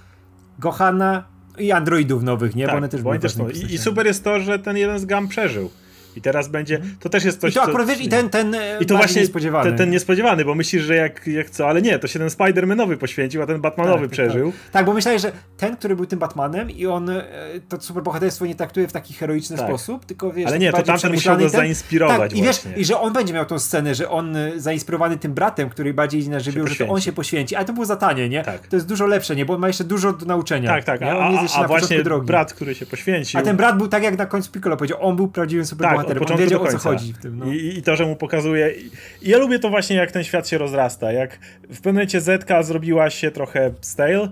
S2: Gohana, i androidów nowych, nie?
S1: Tak,
S2: bo one też
S1: były też I super jest to, że ten jeden z gam przeżył. I teraz będzie, mhm. to też jest coś,
S2: I to akurat, co, wiesz, i ten, ten
S1: I to właśnie niespodziewany. Ten, ten niespodziewany, bo myślisz, że jak, jak co, ale nie, to się ten Spider-Manowy poświęcił, a ten Batmanowy tak, tak przeżył.
S2: Tak, tak. bo myślałeś, że ten, który był tym Batmanem i on e, to superbohaterstwo nie traktuje w taki heroiczny tak. sposób, tylko wiesz...
S1: Ale nie, to tamten musiał go ten... zainspirować
S2: tak, i wiesz, i że on będzie miał tą scenę, że on e, zainspirowany tym bratem, który bardziej idzie na żywioł, że to on się poświęci, ale to było za tanie, nie? Tak. To jest dużo lepsze, nie? Bo on ma jeszcze dużo do nauczenia.
S1: Tak, tak, a, on jest a, a właśnie drogi. brat, który się poświęcił.
S2: A ten brat był tak jak na końcu Piccolo powiedział, on był prawdziwym superbohaterem, tak, on wiedział o co chodzi w tym. No.
S1: I, I, to, że mu pokazuje. I, ja lubię to właśnie, jak ten świat się rozrasta. Jak w pewnym momencie Zetka zrobiła się trochę stale,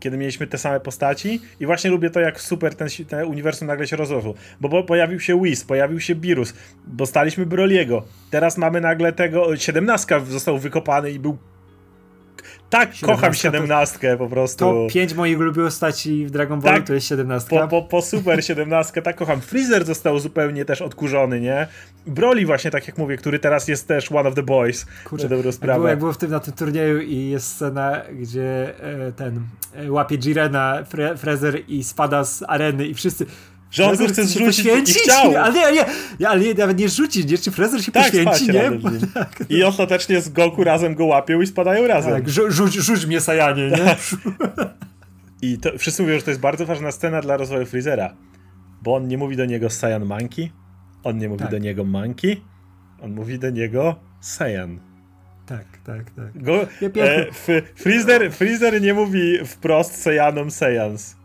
S1: kiedy mieliśmy te same postaci i właśnie lubię to, jak super ten, ten uniwersum nagle się rozrosło. Bo, bo pojawił się Whis, pojawił się Birus, dostaliśmy Broliego. Teraz mamy nagle tego, siedemnastka został wykopany i był Tak, kocham siedemnastkę po prostu.
S2: To pięć moich ulubionych postaci w Dragon Ball tak, to jest siedemnastka.
S1: Po, po, po super siedemnastkę, tak kocham. Freezer został zupełnie też odkurzony, nie? Broly właśnie, tak jak mówię, który teraz jest też one of the boys. Kurczę, dobrą sprawę. Jak
S2: było, jak było w tym, na tym turnieju i jest scena, gdzie e, ten e, łapie Jirena, Fre Freezer i spada z areny i wszyscy
S1: że on chce zrzucić i chciał.
S2: Ale nie, nie, ale nie, nawet nie rzucić, nie, czy Frezer się tak, poświęci, nie?
S1: Tak, I ostatecznie z Goku razem go łapią i spadają razem. Tak,
S2: rzuć, rzuć mnie Sajanie, nie?
S1: I to, wszyscy mówią, że to jest bardzo ważna scena dla rozwoju Freezera, bo on nie mówi do niego Saiyan Monkey, on nie mówi tak. do niego Monkey, on mówi do niego Saiyan.
S2: Tak, tak, tak.
S1: Go, e, Freezer, Freezer nie mówi wprost Saiyanom Saiyans.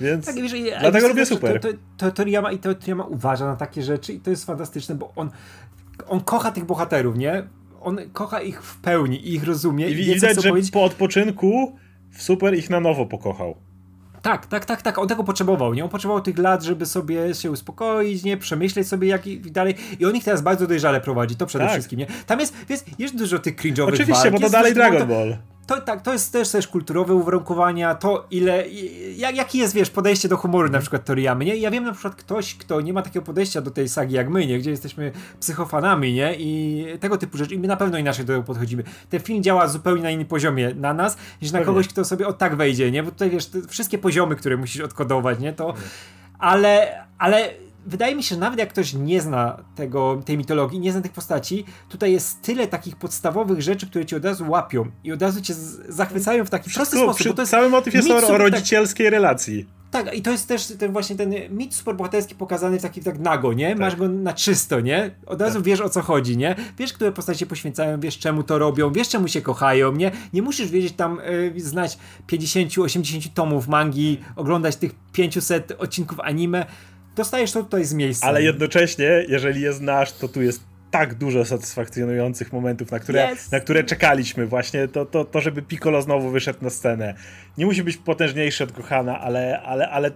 S1: Więc tak, wiesz, dlatego lubię super.
S2: To, to, to, Toriyama, I to Toriyama uważa na takie rzeczy i to jest fantastyczne, bo on, on kocha tych bohaterów, nie? On kocha ich w pełni i ich rozumie.
S1: I, i widać, że powiedzieć. po odpoczynku w super ich na nowo pokochał.
S2: Tak, tak, tak, tak. On tego potrzebował, nie? On potrzebował tych lat, żeby sobie się uspokoić, nie? Przemyśleć sobie jak i dalej. I on ich teraz bardzo dojrzale prowadzi, to przede tak. wszystkim, nie? Tam jest, jest, jest dużo tych cringe'owych
S1: Oczywiście,
S2: walk,
S1: bo to dalej Dragon Ball
S2: to, tak, to jest też, też kulturowe uwarunkowania, to ile, jak, jaki jest, wiesz, podejście do humoru na przykład Toriyamy, nie? Ja wiem na przykład ktoś, kto nie ma takiego podejścia do tej sagi jak my, nie? Gdzie jesteśmy psychofanami, nie? I tego typu rzeczy. I my na pewno inaczej do tego podchodzimy. Ten film działa zupełnie na innym poziomie na nas, niż na kogoś, kto sobie o tak wejdzie, nie? Bo tutaj, wiesz, wszystkie poziomy, które musisz odkodować, nie? To... Ale, ale wydaje mi się, że nawet jak ktoś nie zna tego, tej mitologii, nie zna tych postaci, tutaj jest tyle takich podstawowych rzeczy, które cię od razu łapią i od razu cię zachwycają w taki prosty sposób. Przy,
S1: to jest cały motyw jest o, o rodzicielskiej tak, relacji.
S2: Tak, i to jest też ten właśnie ten mit superbohaterski pokazany w taki tak nago, nie? Masz tak. go na czysto, nie? Od razu tak. wiesz o co chodzi, nie? Wiesz, które postacie poświęcają, wiesz czemu to robią, wiesz czemu się kochają, nie? Nie musisz wiedzieć tam, yy, znać 50-80 tomów mangi, oglądać tych 500 odcinków anime dostajesz to tutaj z miejsca.
S1: Ale jednocześnie, jeżeli je znasz, to tu jest tak dużo satysfakcjonujących momentów, na które, yes. na które czekaliśmy. Właśnie to, to, to, żeby Piccolo znowu wyszedł na scenę. Nie musi być potężniejszy od Gohana, ale, ale, ale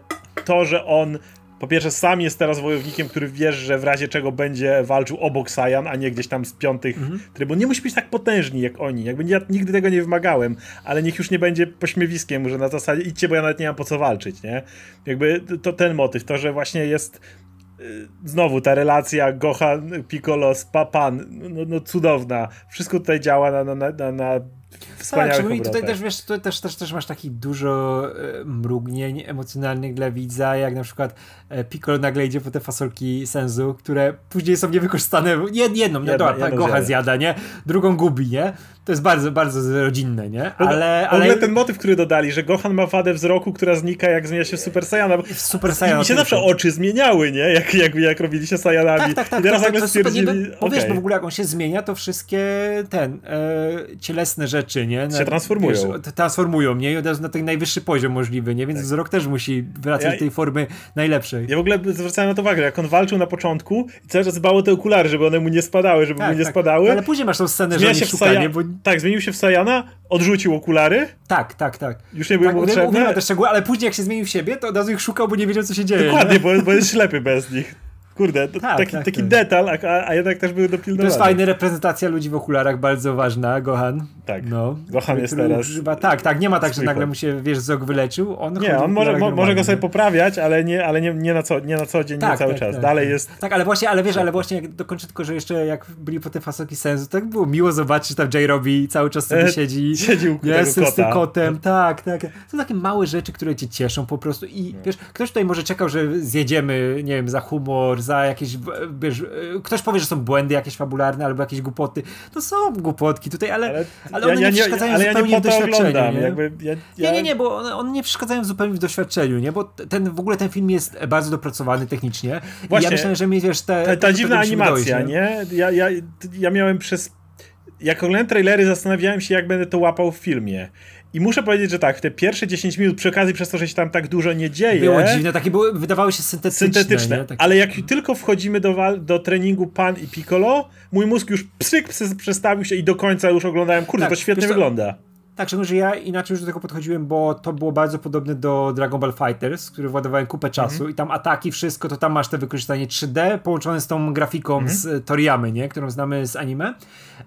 S1: to, że on po pierwsze sam jest teraz wojownikiem, który wiesz, że w razie czego będzie walczył obok Saiyan, a nie gdzieś tam z piątych mhm. trybun. Nie musi być tak potężni jak oni. Jakby ja nigdy tego nie wymagałem, ale niech już nie będzie pośmiewiskiem, że na zasadzie idźcie, bo ja nawet nie mam po co walczyć, nie? Jakby to ten motyw, to, że właśnie jest y, znowu ta relacja Gohan, Piccolo, Papan, no, no cudowna. Wszystko tutaj działa na, na, na, na Wspaniałych tak,
S2: no i tutaj też wiesz, tutaj też, też, też masz takich dużo e, mrugnień emocjonalnych dla widza, jak na przykład e, Piccolo nagle idzie po te fasolki sensu, które później są niewykorzystane. Jed, jedną, no dobra, Goha zjada, nie? Drugą gubi, nie? To jest bardzo, bardzo rodzinne, nie?
S1: Ale, ale... W ogóle ten motyw, który dodali, że Gohan ma wadę wzroku, która znika jak zmienia się w Super Saiyana.
S2: W Super Saiyana.
S1: I się zawsze oczy zmieniały, nie? Jak, jak, jak robili się Saiyanami. Tak, tak, tak. I teraz to, nagle stwierdzili... Super,
S2: bo okay. wiesz, bo w ogóle jak on się zmienia, to wszystkie ten, e, cielesne rzeczy, nie?
S1: Na, się transformują.
S2: Wiesz, transformują, nie? I od razu na ten najwyższy poziom możliwy, nie? Więc tak. wzrok też musi wracać ja, do tej formy najlepszej.
S1: Ja w ogóle zwracałem na to uwagę, jak on walczył na początku i cały czas dbało te okulary, żeby one mu nie spadały, żeby tak, mu nie tak. spadały.
S2: Ale później masz tą scenę, Zmienia że się szuka? Bo...
S1: Tak, zmienił się w Sajana, odrzucił okulary.
S2: Tak, tak, tak.
S1: Już nie były tak, potrzebne.
S2: te szczegóły, ale później jak się zmienił w siebie, to od razu ich szukał, bo nie wiedział, co się dzieje.
S1: Dokładnie, bo, bo jest ślepy bez nich. Kurde, tak, taki, tak, taki tak. detal, a, a, jednak też był dopilnowany.
S2: To jest fajna reprezentacja ludzi w okularach, bardzo ważna, Gohan.
S1: Tak, no, Gohan jest teraz... Używa,
S2: tak, tak, nie ma tak, że nagle mu się, wiesz, wzrok wyleczył. On
S1: nie, on może, mo, może go sobie poprawiać, ale nie, ale nie, nie, na, co, nie na co dzień, tak, nie cały tak, czas. Tak, Dalej jest...
S2: Tak, ale właśnie, ale wiesz, ale właśnie jak dokończę tylko, że jeszcze jak byli po te fasoki sensu, tak było miło zobaczyć, że tam Jay robi cały czas sobie e, siedzi.
S1: Siedził nie, z, z
S2: tym kotem, tak, tak. Są takie małe rzeczy, które cię cieszą po prostu i no. wiesz, ktoś tutaj może czekał, że zjedziemy, nie wiem, za humor, za jakieś wiesz, ktoś powie, że są błędy jakieś fabularne albo jakieś głupoty. To są głupotki tutaj, ale, ale, ale one ja, nie przeszkadzają zupełnie ja nie w doświadczeniu. Nie? Jakby, ja, nie, nie, nie, bo one, one, nie przeszkadzają zupełnie w doświadczeniu, nie? Bo ten, w ogóle ten film jest bardzo dopracowany technicznie. Właśnie, ja myślę, że mi wiesz, te,
S1: ta, ta dziwna animacja, dojść, nie? nie? Ja, ja, ja miałem przez jak oglądałem trailery, zastanawiałem się, jak będę to łapał w filmie. I muszę powiedzieć, że tak, te pierwsze 10 minut przy okazji, przez to, że się tam tak dużo nie dzieje.
S2: Było dziwne, takie były, wydawały się syntetyczne. syntetyczne
S1: Ale jak tylko wchodzimy do, do treningu Pan i Piccolo, mój mózg już psyk przestawił się i do końca już oglądałem. Kurde, tak, to świetnie wygląda
S2: Tak, szczególnie, że ja inaczej już do tego podchodziłem, bo to było bardzo podobne do Dragon Ball Fighters, który władowałem kupę czasu mm -hmm. i tam ataki, wszystko, to tam masz te wykorzystanie 3D połączone z tą grafiką mm -hmm. z Toriyamy, nie? którą znamy z anime.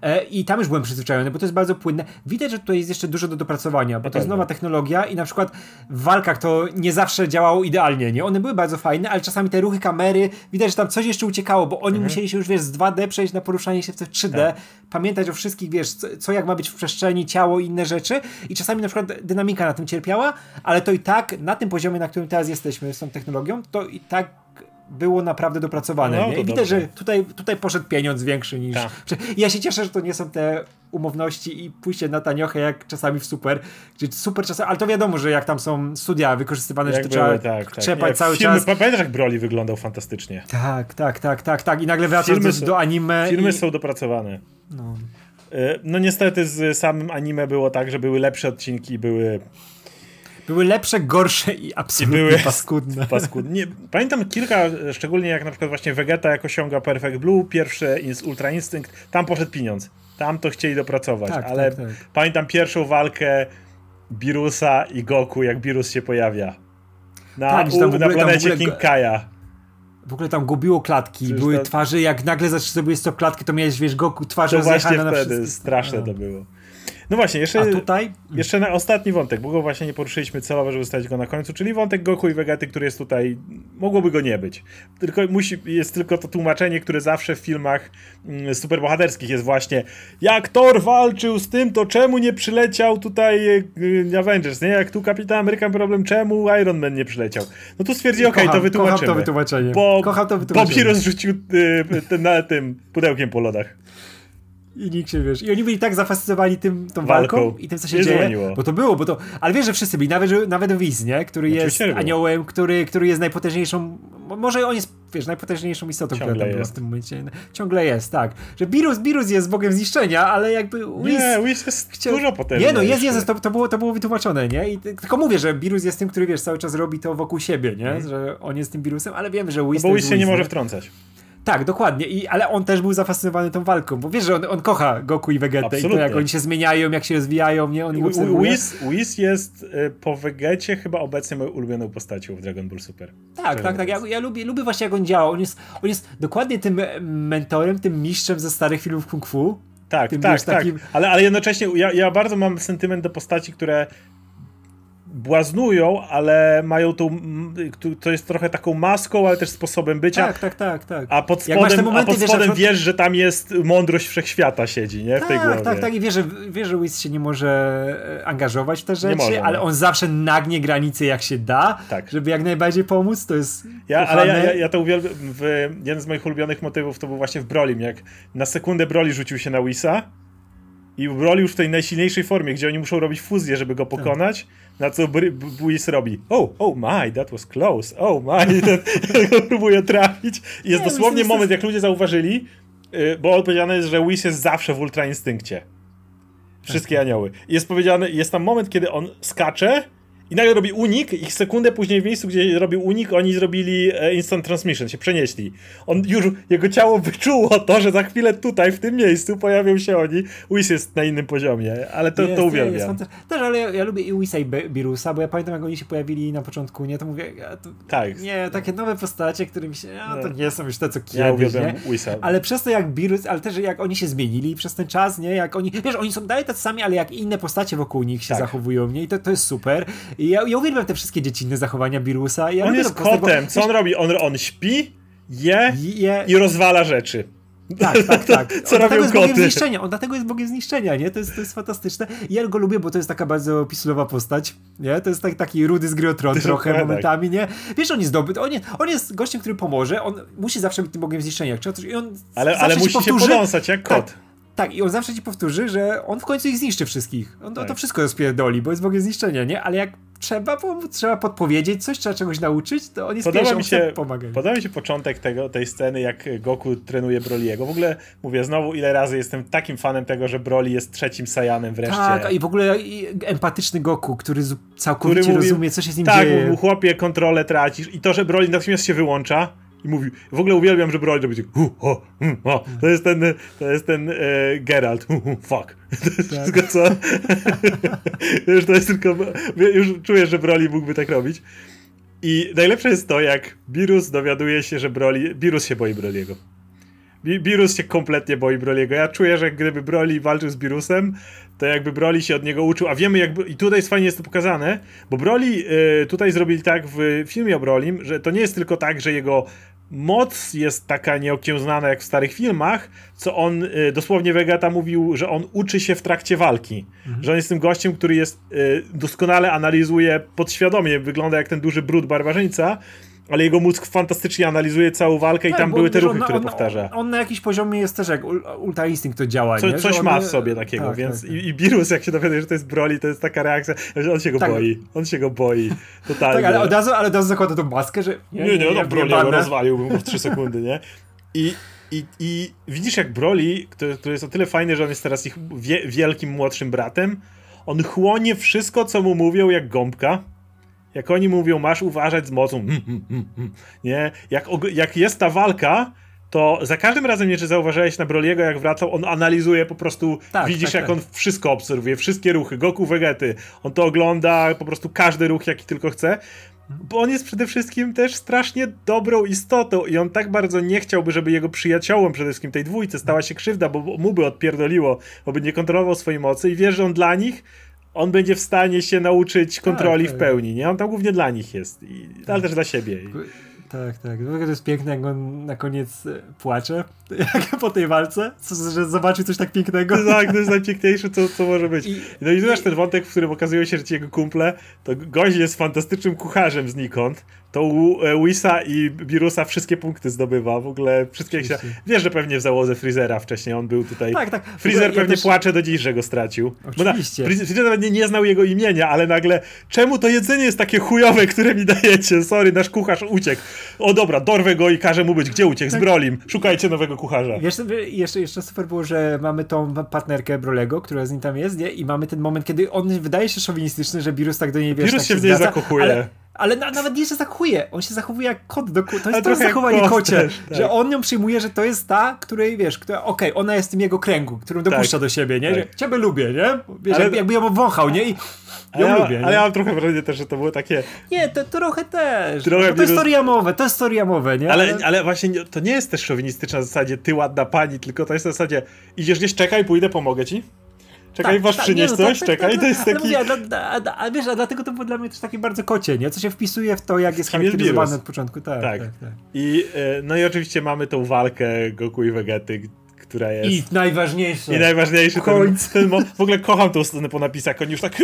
S2: E, I tam już byłem przyzwyczajony, bo to jest bardzo płynne. Widać, że tutaj jest jeszcze dużo do dopracowania, bo to jest nowa technologia i na przykład w walkach to nie zawsze działało idealnie, nie? One były bardzo fajne, ale czasami te ruchy kamery, widać, że tam coś jeszcze uciekało, bo oni -hmm. musieli się już, wiesz, z 2D przejść na poruszanie się w 3D, tak. pamiętać o wszystkich, wiesz, co, co jak ma być w przestrzeni, ciało i inne rzeczy i czasami na przykład dynamika na tym cierpiała, ale to i tak na tym poziomie, na którym teraz jesteśmy z tą technologią, to i tak było naprawdę dopracowane. No, I widać, że tutaj, tutaj poszedł pieniądz większy niż. Ta. Ja się cieszę, że to nie są te umowności i pójście na taniochę jak czasami w super, gdzie super czasami, ale to wiadomo, że jak tam są studia wykorzystywane, jak że to były, trzeba tak, tak. trzepać cały
S1: filmy,
S2: czas.
S1: Pamiętasz jak Broly wyglądał fantastycznie?
S2: Tak, tak, tak, tak, tak i nagle wracasz do, do anime.
S1: Filmy i... są dopracowane. No. E, no niestety z samym anime było tak, że były lepsze odcinki, były
S2: były lepsze, gorsze i absolutnie I były paskudne.
S1: paskudne. Pamiętam kilka, szczególnie jak na przykład właśnie Vegeta jak osiąga Perfect Blue, pierwszy Ultra Instinct, tam poszedł pieniądz. Tam to chcieli dopracować, tak, ale tak, tak. pamiętam pierwszą walkę Birusa i Goku, jak Birus się pojawia. Na, tak, u, na planecie King Kaja
S2: w ogóle tam gubiło klatki, Przecież były to... twarze, jak nagle zaczęły sobie stop klatki, to miałeś, wiesz, Goku twarze
S1: To właśnie wtedy, straszne no. to było. No właśnie, jeszcze, A tutaj? jeszcze na ostatni wątek, bo go właśnie nie poruszyliśmy celowo, żeby zostawić go na końcu, czyli wątek Goku i Vegety, który jest tutaj, mogłoby go nie być. Tylko musi, jest tylko to tłumaczenie, które zawsze w filmach mm, superbohaterskich jest właśnie jak Thor walczył z tym, to czemu nie przyleciał tutaj y, Avengers, nie? Jak tu Kapitan Ameryka problem, czemu Iron Man nie przyleciał? No tu stwierdzi, okej, okay, to wytłumaczymy. Kocham
S2: to wytłumaczenie.
S1: Bo kocham to wytłumaczenie. Bobby rozrzucił y, ten, na tym pudełkiem po lodach.
S2: I nikt się, wiesz, i oni byli tak zafascynowani tym, tą walką, walką i tym, co się dzieje, dzwoniło. bo to było, bo to, ale wiesz, że wszyscy byli, nawet, nawet Wiz, nie, który jest aniołem, który, który jest najpotężniejszą, może on jest, wiesz, najpotężniejszą istotą, Ciągle która tam była w tym momencie. Ciągle jest, tak, że Birus, Birus jest bogiem zniszczenia, ale jakby
S1: Wiz... Nie, Wiz jest chciał... dużo potężniejszy.
S2: Nie, no jest, jest, to, to, było, to było wytłumaczone, nie, i tylko mówię, że Birus jest tym, który, wiesz, cały czas robi to wokół siebie, nie, hmm. że on jest tym Birusem, ale wiem, że Wiz
S1: no bo Wiz się nie może wtrącać.
S2: Tak, dokładnie. I, ale on też był zafascynowany tą walką, bo wiesz, że on, on kocha Goku i Vegetę Absolutnie. i to jak oni się zmieniają, jak się rozwijają, nie? On.
S1: Whis, Whis jest y, po Vegecie chyba obecnie moją ulubioną postacią w Dragon Ball Super.
S2: Tak, tak, tak. Ja, ja, lubię, lubię właśnie jak on działa. On jest, on jest dokładnie tym mentorem, tym mistrzem ze starych filmów kung fu.
S1: Tak, tak, tak. Takim... Ale, ale jednocześnie ja, ja bardzo mam sentyment do postaci, które błaznują, ale mają tą, to jest trochę taką maską, ale też sposobem bycia.
S2: Tak, tak, tak, tak.
S1: A pod spodem, momenty, a pod spodem wiesz, wiesz, że tam jest mądrość wszechświata siedzi, nie? W
S2: tak,
S1: tej głowie.
S2: Tak, tak, i wiesz, że, wiesz, że Wiz się nie może e, angażować w te rzeczy, może, ale no. on zawsze nagnie granice jak się da, tak. żeby jak najbardziej pomóc, to jest
S1: ja, Ale ja, ja, ja to uwielbiam, w, jeden z moich ulubionych motywów to był właśnie w Brolim, jak na sekundę Broly rzucił się na Wisa, i w roli już w tej najsilniejszej formie, gdzie oni muszą robić fuzję, żeby go tak. pokonać, tak. na co Buis robi oh, oh my, that was close, oh my, próbuje trafić i jest Nie, dosłownie moment, jak ludzie zauważyli, y, bo odpowiedziane jest, że Whis jest zawsze w ultra instynkcie. Wszystkie tak. anioły. I jest powiedziane, jest tam moment, kiedy on skacze i nagle robi unik i sekundę później w miejscu, gdzie robił unik, oni zrobili e, instant transmission, się przenieśli. On już, jego ciało wyczuło to, że za chwilę tutaj, w tym miejscu pojawią się oni. Whis jest na innym poziomie, ale to, jest, to uwielbiam.
S2: Jest, też, ale ja, ja, lubię i Wisa i Birusa, bo ja pamiętam jak oni się pojawili na początku, nie, to mówię, to, tak. nie, takie nowe postacie, którymi się, a, to no. nie są już te, co kiedyś, ja nie? Ale przez to jak Birus, ale też jak oni się zmienili przez ten czas, nie, jak oni, wiesz, oni są dalej tacy sami, ale jak inne postacie wokół nich się tak. zachowują, nie, i to, to jest super. I ja, ja uwielbiam te wszystkie dziecinne zachowania Birusa. Ja
S1: on jest kotem. Co on robi? On, on śpi, je, je, i rozwala rzeczy.
S2: Tak, tak, tak. Co on robią koty? Zniszczenia. On dlatego jest bogiem zniszczenia, nie? To jest, to jest fantastyczne. I ja go lubię, bo to jest taka bardzo pislowa postać, nie? To jest tak, taki rudy z gry trochę tak. momentami, nie? Wiesz, on jest dobry, on, jest, on jest gościem, który pomoże, on musi zawsze być tym bogiem zniszczenia. I on
S1: ale ale musi powtórzy, się podąsać jak kot.
S2: Tak, tak, i on zawsze ci powtórzy, że on w końcu ich zniszczy wszystkich. On to, tak. to wszystko rozpierdoli, bo jest bogiem zniszczenia, nie? Ale jak trzeba, trzeba podpowiedzieć coś, trzeba czegoś nauczyć, to on jest podoba mi się, pomaga.
S1: Podoba mi się początek tego, tej sceny, jak Goku trenuje Broliego. W ogóle, mówię znowu, ile razy jestem takim fanem tego, że Broly jest trzecim Saiyanem wreszcie.
S2: Tak, i w ogóle empatyczny Goku, który całkowicie który mówi, rozumie, co się z nim
S1: tak,
S2: dzieje.
S1: Tak, chłopie, kontrolę tracisz i to, że Broly natychmiast się wyłącza, I mówi, w ogóle uwielbiam, że Broly robi tak, hu, ho, hm, o, to jest ten, to jest ten e, Geralt, fuck. To jest tak. wszystko, co... już to jest tylko, już czuję, że Broly mógłby tak robić. I najlepsze jest to, jak Birus dowiaduje się, że Broly, Birus się boi Broliego. Birus się kompletnie boi Broliego. Ja czuję, że gdyby Broly walczył z Birusem, to jakby Broly się od niego uczył, a wiemy jakby, i tutaj jest fajnie jest to pokazane, bo Broly y, tutaj zrobili tak w filmie o Brolim, że to nie jest tylko tak, że jego moc jest taka nieokiełznana jak w starych filmach, co on, y, dosłownie Vegeta mówił, że on uczy się w trakcie walki, mhm. że on jest tym gościem, który jest, y, doskonale analizuje podświadomie, wygląda jak ten duży brud barbarzyńca, ale jego mózg fantastycznie analizuje całą walkę tak, i tam były te ruchy, on, które on, powtarza.
S2: On, on, na jakiś poziomie jest też jak Ultra Instinct to działa,
S1: Co,
S2: nie?
S1: Coś ma w sobie takiego, tak, więc tak, I, i Birus jak się dowiaduje, że to jest Broly, to jest taka reakcja, że on się go tak. boi. On się go boi. Totalnie.
S2: Tak, ale od razu, ale od razu zakłada tą maskę, że
S1: nie, nie, nie, nie no, Broly go rozwaliłbym w 3 sekundy, nie? I, i, I widzisz jak Broly, który, który jest o tyle fajny, że on jest teraz ich wie, wielkim młodszym bratem, on chłonie wszystko, co mu mówią jak gąbka jak oni mówią, masz uważać z mocą, mm, mm, mm, nie? Jak, jak jest ta walka, to za każdym razem, nie czy zauważyłeś na Broliego, jak wracał, on analizuje po prostu, tak, widzisz tak, jak tak. on wszystko obserwuje, wszystkie ruchy, Goku, Vegety, on to ogląda, po prostu każdy ruch, jaki tylko chce, bo on jest przede wszystkim też strasznie dobrą istotą i on tak bardzo nie chciałby, żeby jego przyjaciołom, przede wszystkim tej dwójce, stała się krzywda, bo mu by odpierdoliło, bo by nie kontrolował swojej mocy i wie, że on dla nich on będzie w stanie się nauczyć kontroli tak, w tak. pełni, nie? On tam głównie dla nich jest, i, ale też dla siebie.
S2: Tak, tak. To jest piękne, jak on na koniec e, płacze jak po tej walce, że zobaczy coś tak pięknego.
S1: Tak, to jest najpiękniejsze, co, co może być. I, no i znasz ten wątek, w którym okazuje się, że ci jego kumple, to gość jest fantastycznym kucharzem znikąd, to e, Wisa i Birusa wszystkie punkty zdobywa, w ogóle wszystkie się... Wiesz, że pewnie w załodze Freezera wcześniej on był tutaj...
S2: Tak, tak.
S1: Freezer pewnie też... płacze do dziś, że go stracił.
S2: Oczywiście.
S1: Na... Freezer nawet nie, nie znał jego imienia, ale nagle czemu to jedzenie jest takie chujowe, które mi dajecie? Sorry, nasz kucharz uciekł. O dobra, dorwę go i każę mu być. Gdzie uciekł? Z tak. Brolim. Szukajcie nowego kucharza.
S2: Wiesz, jeszcze, jeszcze super było, że mamy tą partnerkę Brolego, która z nim tam jest, nie? I mamy ten moment, kiedy on wydaje się szowinistyczny, że Birus tak do niej, wiesz,
S1: Wirus tak się w niej zakochuje.
S2: Ale ale na, nawet nie, że zachowuje. On się zachowuje jak kot. Do, to jest to zachowanie kocie. Też, tak. Że on ją przyjmuje, że to jest ta, której wiesz, która, okej, okay, ona jest w tym jego kręgu, którą dopuszcza tak. do siebie, nie? Tak. Ciebie lubię, nie? Wiesz, ale... jakby ją wąchał, nie? I ją
S1: ja,
S2: lubię.
S1: Ale ja mam trochę wrażenie też, że to było takie.
S2: Nie, to, to trochę też. Trochę to jest toriamowe, to jest toriamowe, nie?
S1: Ale, ale właśnie to nie jest też szowinistyczna w zasadzie ty ładna pani, tylko to jest w zasadzie idziesz gdzieś, czekaj, pójdę, pomogę ci. Czekaj, tak, wasz tak, przynieść no, coś, tak, tak, czekaj, tak, to jest taki... Mówię,
S2: a, a, a, wiesz, a dlatego to było dla mnie też takie bardzo kocie, nie? Co się wpisuje w to, jak jest charakteryzowany od początku, tak, tak.
S1: I, e, no i oczywiście mamy tą walkę Goku i Vegety, która jest...
S2: I najważniejsze.
S1: I najważniejszy ten, ten W ogóle kocham tą stronę po napisach, oni już tak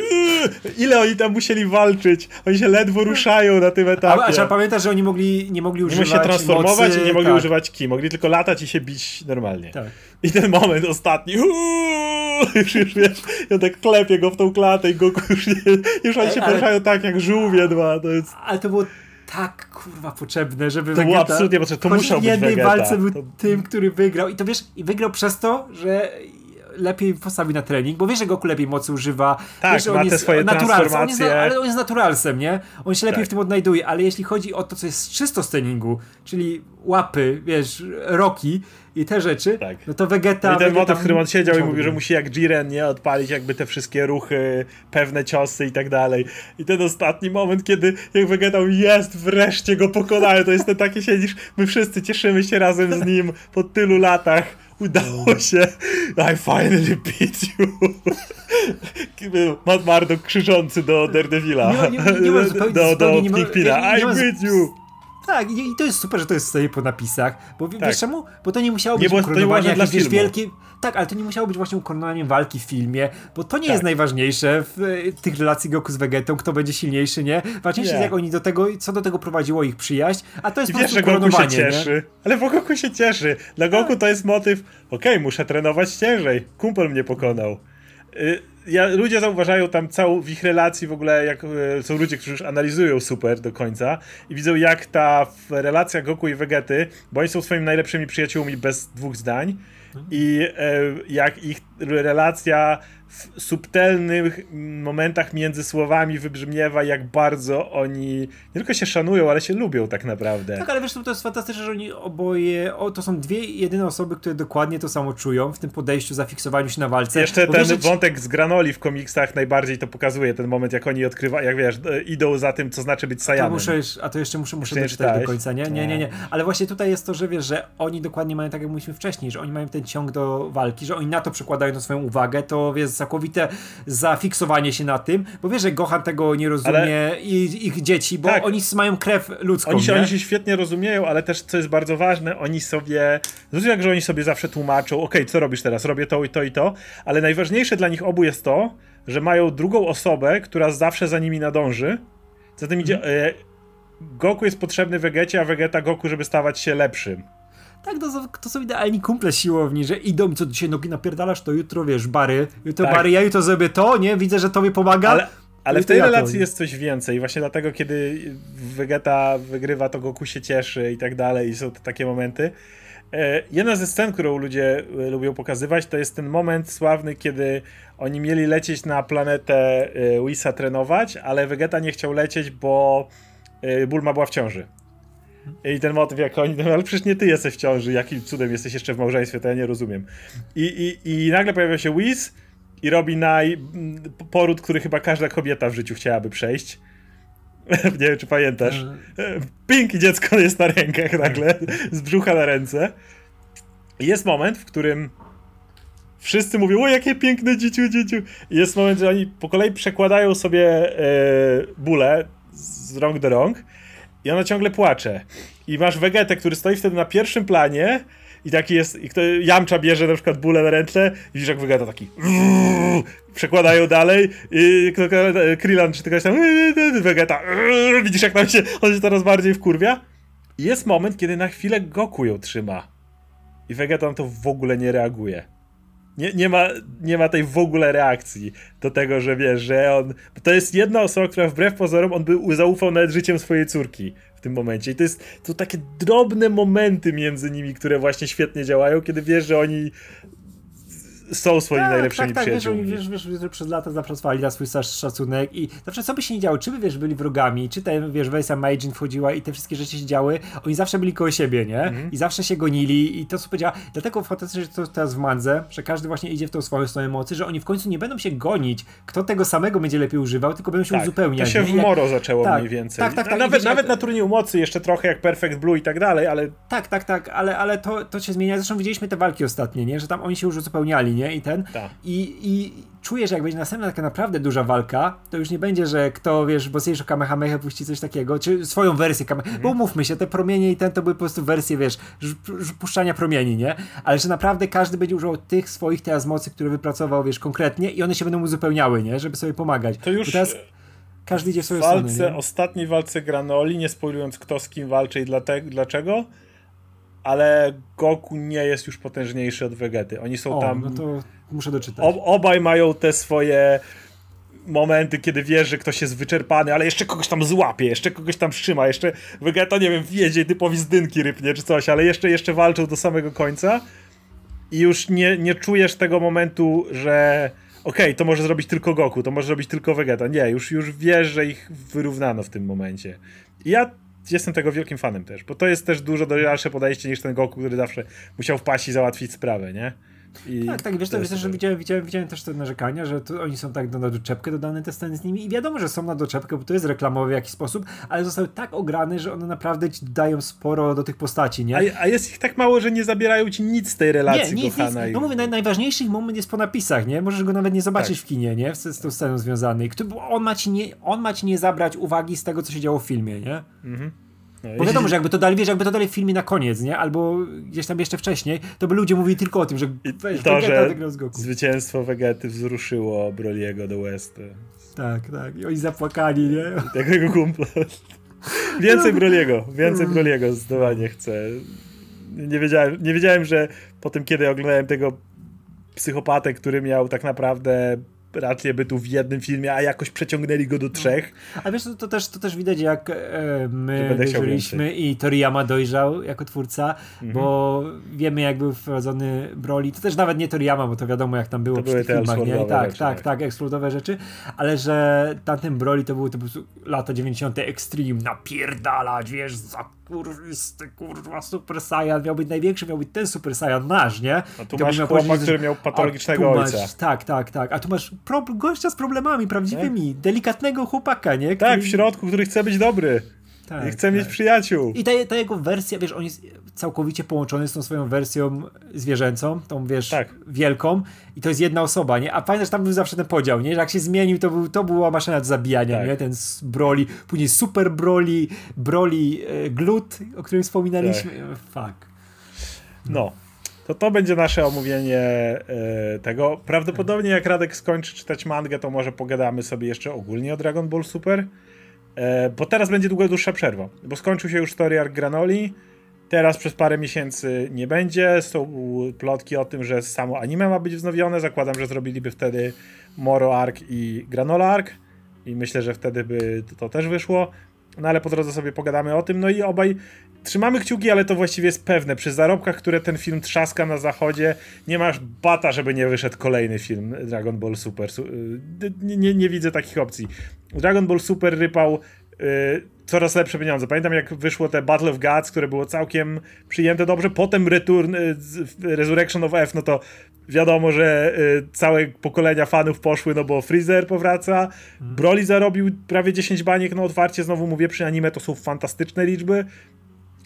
S1: ile oni tam musieli walczyć, oni się ledwo ruszają na tym etapie. A,
S2: a trzeba pamiętać, że oni mogli, nie mogli używać
S1: Nie mogli się transformować mocy, i nie mogli tak. używać ki, mogli tylko latać i się bić normalnie.
S2: Tak.
S1: I ten moment ostatni, już, już wiesz, ja tak klepię go w tą klatę i go już, nie, już oni się poruszają tak jak żółwie dwa, to jest...
S2: Ale to było tak kurwa potrzebne, żeby
S1: to Vegeta... było absolutnie potrzebne, to musiał
S2: być w jednej walce był to... tym, który wygrał. I to wiesz, i wygrał przez to, że lepiej postawi na trening, bo wiesz, że Goku lepiej mocy używa.
S1: Tak,
S2: wiesz,
S1: ma
S2: on
S1: te swoje transformacje.
S2: On jest, ale on jest naturalsem, nie? On się lepiej tak. w tym odnajduje, ale jeśli chodzi o to, co jest czysto z treningu, czyli łapy, wiesz, roki i te rzeczy, tak. no to Vegeta...
S1: No I ten Vegeta motyw, w którym on siedział i mówił, że musi jak Jiren, nie? Odpalić jakby te wszystkie ruchy, pewne ciosy i tak dalej. I ten ostatni moment, kiedy jak Vegeta jest, wreszcie go pokonałem, to jest ten taki siedzisz, my wszyscy cieszymy się razem z nim po tylu latach Udało się. I finally beat you. Matt Murdock krzyczący do Daredevila. Nie, nie, nie, nie ma do, do nie Kingpina. I beat you.
S2: Tak, i, to jest super, że to jest sobie po napisach, bo tak. wiesz czemu? Bo to nie musiało być nie, ukoronowanie jakieś wiesz, wielkie... Tak, ale to nie musiało być właśnie ukoronowaniem walki w filmie, bo to nie tak. jest najważniejsze w y, tych relacji Goku z Vegetą, kto będzie silniejszy, nie? Ważniejsze nie. jest jak oni do tego, co do tego prowadziło ich przyjaźń, a to jest
S1: I po wiesz, że Goku się cieszy, nie? ale w Goku się cieszy. Dla Goku tak. to jest motyw, okej, okay, muszę trenować ciężej, kumpel mnie pokonał. Y ja, ludzie zauważają tam całą w ich relacji w ogóle, jak e, są ludzie, którzy już analizują super do końca i widzą jak ta relacja Goku i Vegety, bo oni są swoimi najlepszymi przyjaciółmi bez dwóch zdań i e, jak ich relacja w subtelnych momentach między słowami wybrzmiewa, jak bardzo oni nie tylko się szanują, ale się lubią tak naprawdę.
S2: Tak, ale wiesz, to jest fantastyczne, że oni oboje, o, to są dwie jedyne osoby, które dokładnie to samo czują w tym podejściu, zafiksowaniu się na walce.
S1: Jeszcze ten wiesz, wątek z Granoli w komiksach najbardziej to pokazuje, ten moment, jak oni odkrywają, jak wiesz, e, idą za tym, co znaczy być Saiyanem.
S2: To muszę, a to jeszcze muszę, muszę jeszcze doczytać do końca, nie? Nie, nie, nie. Ale właśnie tutaj jest to, że wiesz, że oni dokładnie mają, tak jak mówiliśmy wcześniej, że oni mają ten ciąg do walki, że oni na to przekładają swoją uwagę, to wiesz, całkowite zafiksowanie się na tym, bo wiesz, że Gohan tego nie rozumie ale... i ich dzieci, bo tak. oni mają krew ludzką.
S1: Oni się, oni się świetnie rozumieją, ale też, co jest bardzo ważne, oni sobie, zwróć jak, że oni sobie zawsze tłumaczą, ok, co robisz teraz, robię to i to i to, ale najważniejsze dla nich obu jest to, że mają drugą osobę, która zawsze za nimi nadąży. Zatem idzie. Mhm. E, Goku jest potrzebny Vegecie, a Vegeta Goku, żeby stawać się lepszym.
S2: Tak, to, to są idealni kumple siłowni, że idą, co dzisiaj nogi napierdalasz, to jutro wiesz, bary, jutro tak. bary, ja jutro zrobię to, nie, widzę, że to mi pomaga.
S1: Ale, ale w tej relacji jest coś więcej, właśnie dlatego, kiedy Vegeta wygrywa, to Goku się cieszy i tak dalej, i są to takie momenty. E, jedna ze scen, którą ludzie e, lubią pokazywać, to jest ten moment sławny, kiedy oni mieli lecieć na planetę e, Wisa trenować, ale Vegeta nie chciał lecieć, bo Bulma była w ciąży. I ten motyw, jak oni, no, ale przecież nie ty jesteś w ciąży, jakim cudem jesteś jeszcze w małżeństwie, to ja nie rozumiem. I, i, i nagle pojawia się Whis i robi naj, poród, który chyba każda kobieta w życiu chciałaby przejść. nie wiem, czy pamiętasz. Pink dziecko jest na rękach nagle, z brzucha na ręce. I jest moment, w którym wszyscy mówią, o jakie piękne dzieciu, dzieciu. I jest moment, że oni po kolei przekładają sobie e, bóle z rąk do rąk i ona ciągle płacze. I masz Vegetę, który stoi wtedy na pierwszym planie i taki jest, i kto, Jamcza bierze na przykład bólę na ręce i widzisz jak Vegeta taki przekładają dalej i Krillin czy ktoś tam Vegeta widzisz jak tam się, on się coraz bardziej wkurwia. I jest moment, kiedy na chwilę Goku ją trzyma i Vegeta na to w ogóle nie reaguje. Nie, nie, ma, nie ma tej w ogóle reakcji do tego, że wiesz, że on. To jest jedna osoba, która wbrew pozorom on by zaufał nawet życiem swojej córki w tym momencie. I to jest to takie drobne momenty między nimi, które właśnie świetnie działają, kiedy wiesz, że oni są swoimi tak, najlepszymi tak, tak, przyjaciółmi.
S2: Wiesz, wiesz, wiesz, że przez lata zapracowali na swój szacunek i zawsze co by się nie działo, czy by wiesz, byli wrogami, czy ten, wiesz, wersja Majin wchodziła i te wszystkie rzeczy się działy, oni zawsze byli koło siebie, nie? Mhm. I zawsze się gonili i to co powiedziała, dlatego fantastycznie, że to teraz w Mandze, że każdy właśnie idzie w tą swoją stronę mocy, że oni w końcu nie będą się gonić, kto tego samego będzie lepiej używał, tylko będą się tak, uzupełniać.
S1: To się w Moro zaczęło tak, mniej więcej. Tak, tak, tak. Nawet, wiesz, nawet na turnieju mocy jeszcze trochę jak Perfect Blue i tak dalej, ale...
S2: Tak, tak, tak, ale, ale to, to się zmienia. Zresztą widzieliśmy te walki ostatnie, nie? Że tam oni się już uzupełniali, nie? I ten. Tak. I, I czuję, że jak będzie następna taka naprawdę duża walka, to już nie będzie, że kto, wiesz, mocniejszą Kamehameha puści coś takiego, czy swoją wersję Kamehameha, bo umówmy się, te promienie i ten to były po prostu wersje, wiesz, puszczania promieni, nie? Ale że naprawdę każdy będzie używał tych swoich teraz mocy, które wypracował, wiesz, konkretnie i one się będą uzupełniały, nie? Żeby sobie pomagać.
S1: To już... teraz
S2: każdy idzie w swoją
S1: walce,
S2: stronę.
S1: ostatniej walce Granoli, nie spoilując kto z kim walczy i dlaczego, ale Goku nie jest już potężniejszy od Vegety. Oni są
S2: o,
S1: tam.
S2: No to muszę doczytać.
S1: Ob obaj mają te swoje momenty, kiedy wiesz, że ktoś jest wyczerpany, ale jeszcze kogoś tam złapie, jeszcze kogoś tam trzyma, jeszcze Vegeta, nie wiem, wiedzie typowi z dynki rypnie czy coś, ale jeszcze, jeszcze walczą do samego końca i już nie, nie czujesz tego momentu, że okej, okay, to może zrobić tylko Goku, to może zrobić tylko Vegeta. Nie, już, już wiesz, że ich wyrównano w tym momencie. I ja jestem tego wielkim fanem też, bo to jest też dużo dalsze podejście niż ten Goku, który zawsze musiał wpaść i załatwić sprawę, nie?
S2: I tak, tak, wiesz, to, wiesz że widziałem, widziałem, widziałem też te narzekania, że oni są tak na doczepkę dodane te sceny z nimi i wiadomo, że są na doczepkę, bo to jest reklamowe w jakiś sposób, ale zostały tak ograne, że one naprawdę ci dają sporo do tych postaci, nie?
S1: A, a jest ich tak mało, że nie zabierają ci nic z tej relacji nie, nic, nic.
S2: No mówię, naj, najważniejszy moment jest po napisach, nie? Możesz go nawet nie zobaczyć tak. w kinie, nie? Z, z tą sceną związanej. On ma, ci nie, on ma ci nie zabrać uwagi z tego, co się działo w filmie, nie? Mhm. No Bo wiadomo, że jakby to dali, wiesz, jakby to dali w filmie na koniec, nie? Albo gdzieś tam jeszcze wcześniej, to by ludzie mówili tylko o tym, że
S1: weź, to, że zwycięstwo Vegety wzruszyło Broliego do West.
S2: Tak, tak. I oni zapłakali, nie?
S1: Takiego kumpla. Więcej no. Broliego, więcej Broliego zdecydowanie chcę. Nie wiedziałem, nie wiedziałem, że po tym, kiedy oglądałem tego psychopatę, który miał tak naprawdę rację bytu w jednym filmie, a jakoś przeciągnęli go do trzech.
S2: A wiesz, to, to, też, to też widać, jak e, my dojrzeliśmy i Toriyama dojrzał jako twórca, mhm. bo wiemy, jak był wprowadzony Broly. To też nawet nie Toriyama, bo to wiadomo, jak tam było
S1: to przy tych filmach. Nie?
S2: Tak,
S1: rzeczy,
S2: tak, tak, tak, eksplodowe rzeczy, ale że tamten Broly to były to był lata 90. Extreme, napierdalać, wiesz, za kurwisty, kurwa, Super Saiyan, miał być największy, miał być ten Super Saiyan nasz, nie?
S1: A tu masz chłopak, który miał patologicznego ojca.
S2: Masz, tak, tak, tak. A tu masz gościa z problemami prawdziwymi, tak? delikatnego chłopaka, nie?
S1: Który... Tak, w środku, który chce być dobry. Tak, I chce tak. mieć przyjaciół.
S2: I ta, ta, jego wersja, wiesz, on jest całkowicie połączony z tą swoją wersją zwierzęcą, tą, wiesz, tak. wielką i to jest jedna osoba, nie? A pamiętasz, tam był zawsze ten podział, nie? Że jak się zmienił, to, był, to była maszyna do zabijania, tak. nie? Ten Broly, później Super Broly, Broly e, Glut, o którym wspominaliśmy. Tak. Fuck.
S1: No. To to będzie nasze omówienie e, tego. Prawdopodobnie jak Radek skończy czytać mangę, to może pogadamy sobie jeszcze ogólnie o Dragon Ball Super. E, bo teraz będzie długa, dłuższa przerwa. Bo skończył się już story arc Granoli. Teraz przez parę miesięcy nie będzie. Są plotki o tym, że samo anime ma być wznowione. Zakładam, że zrobiliby wtedy Moro Arc i Granola Arc. I myślę, że wtedy by to też wyszło. No ale po drodze sobie pogadamy o tym. No i obaj trzymamy kciuki, ale to właściwie jest pewne. Przy zarobkach, które ten film trzaska na zachodzie, nie masz bata, żeby nie wyszedł kolejny film Dragon Ball Super. Y, nie, nie, nie widzę takich opcji. Dragon Ball Super rypał Y, coraz lepsze pieniądze. Pamiętam jak wyszło te Battle of Gods, które było całkiem przyjęte dobrze, potem Return, y, Resurrection of F, no to wiadomo, że y, całe pokolenia fanów poszły, no bo Freezer powraca, mhm. Broly zarobił prawie 10 baniek na otwarcie, znowu mówię, przy anime to są fantastyczne liczby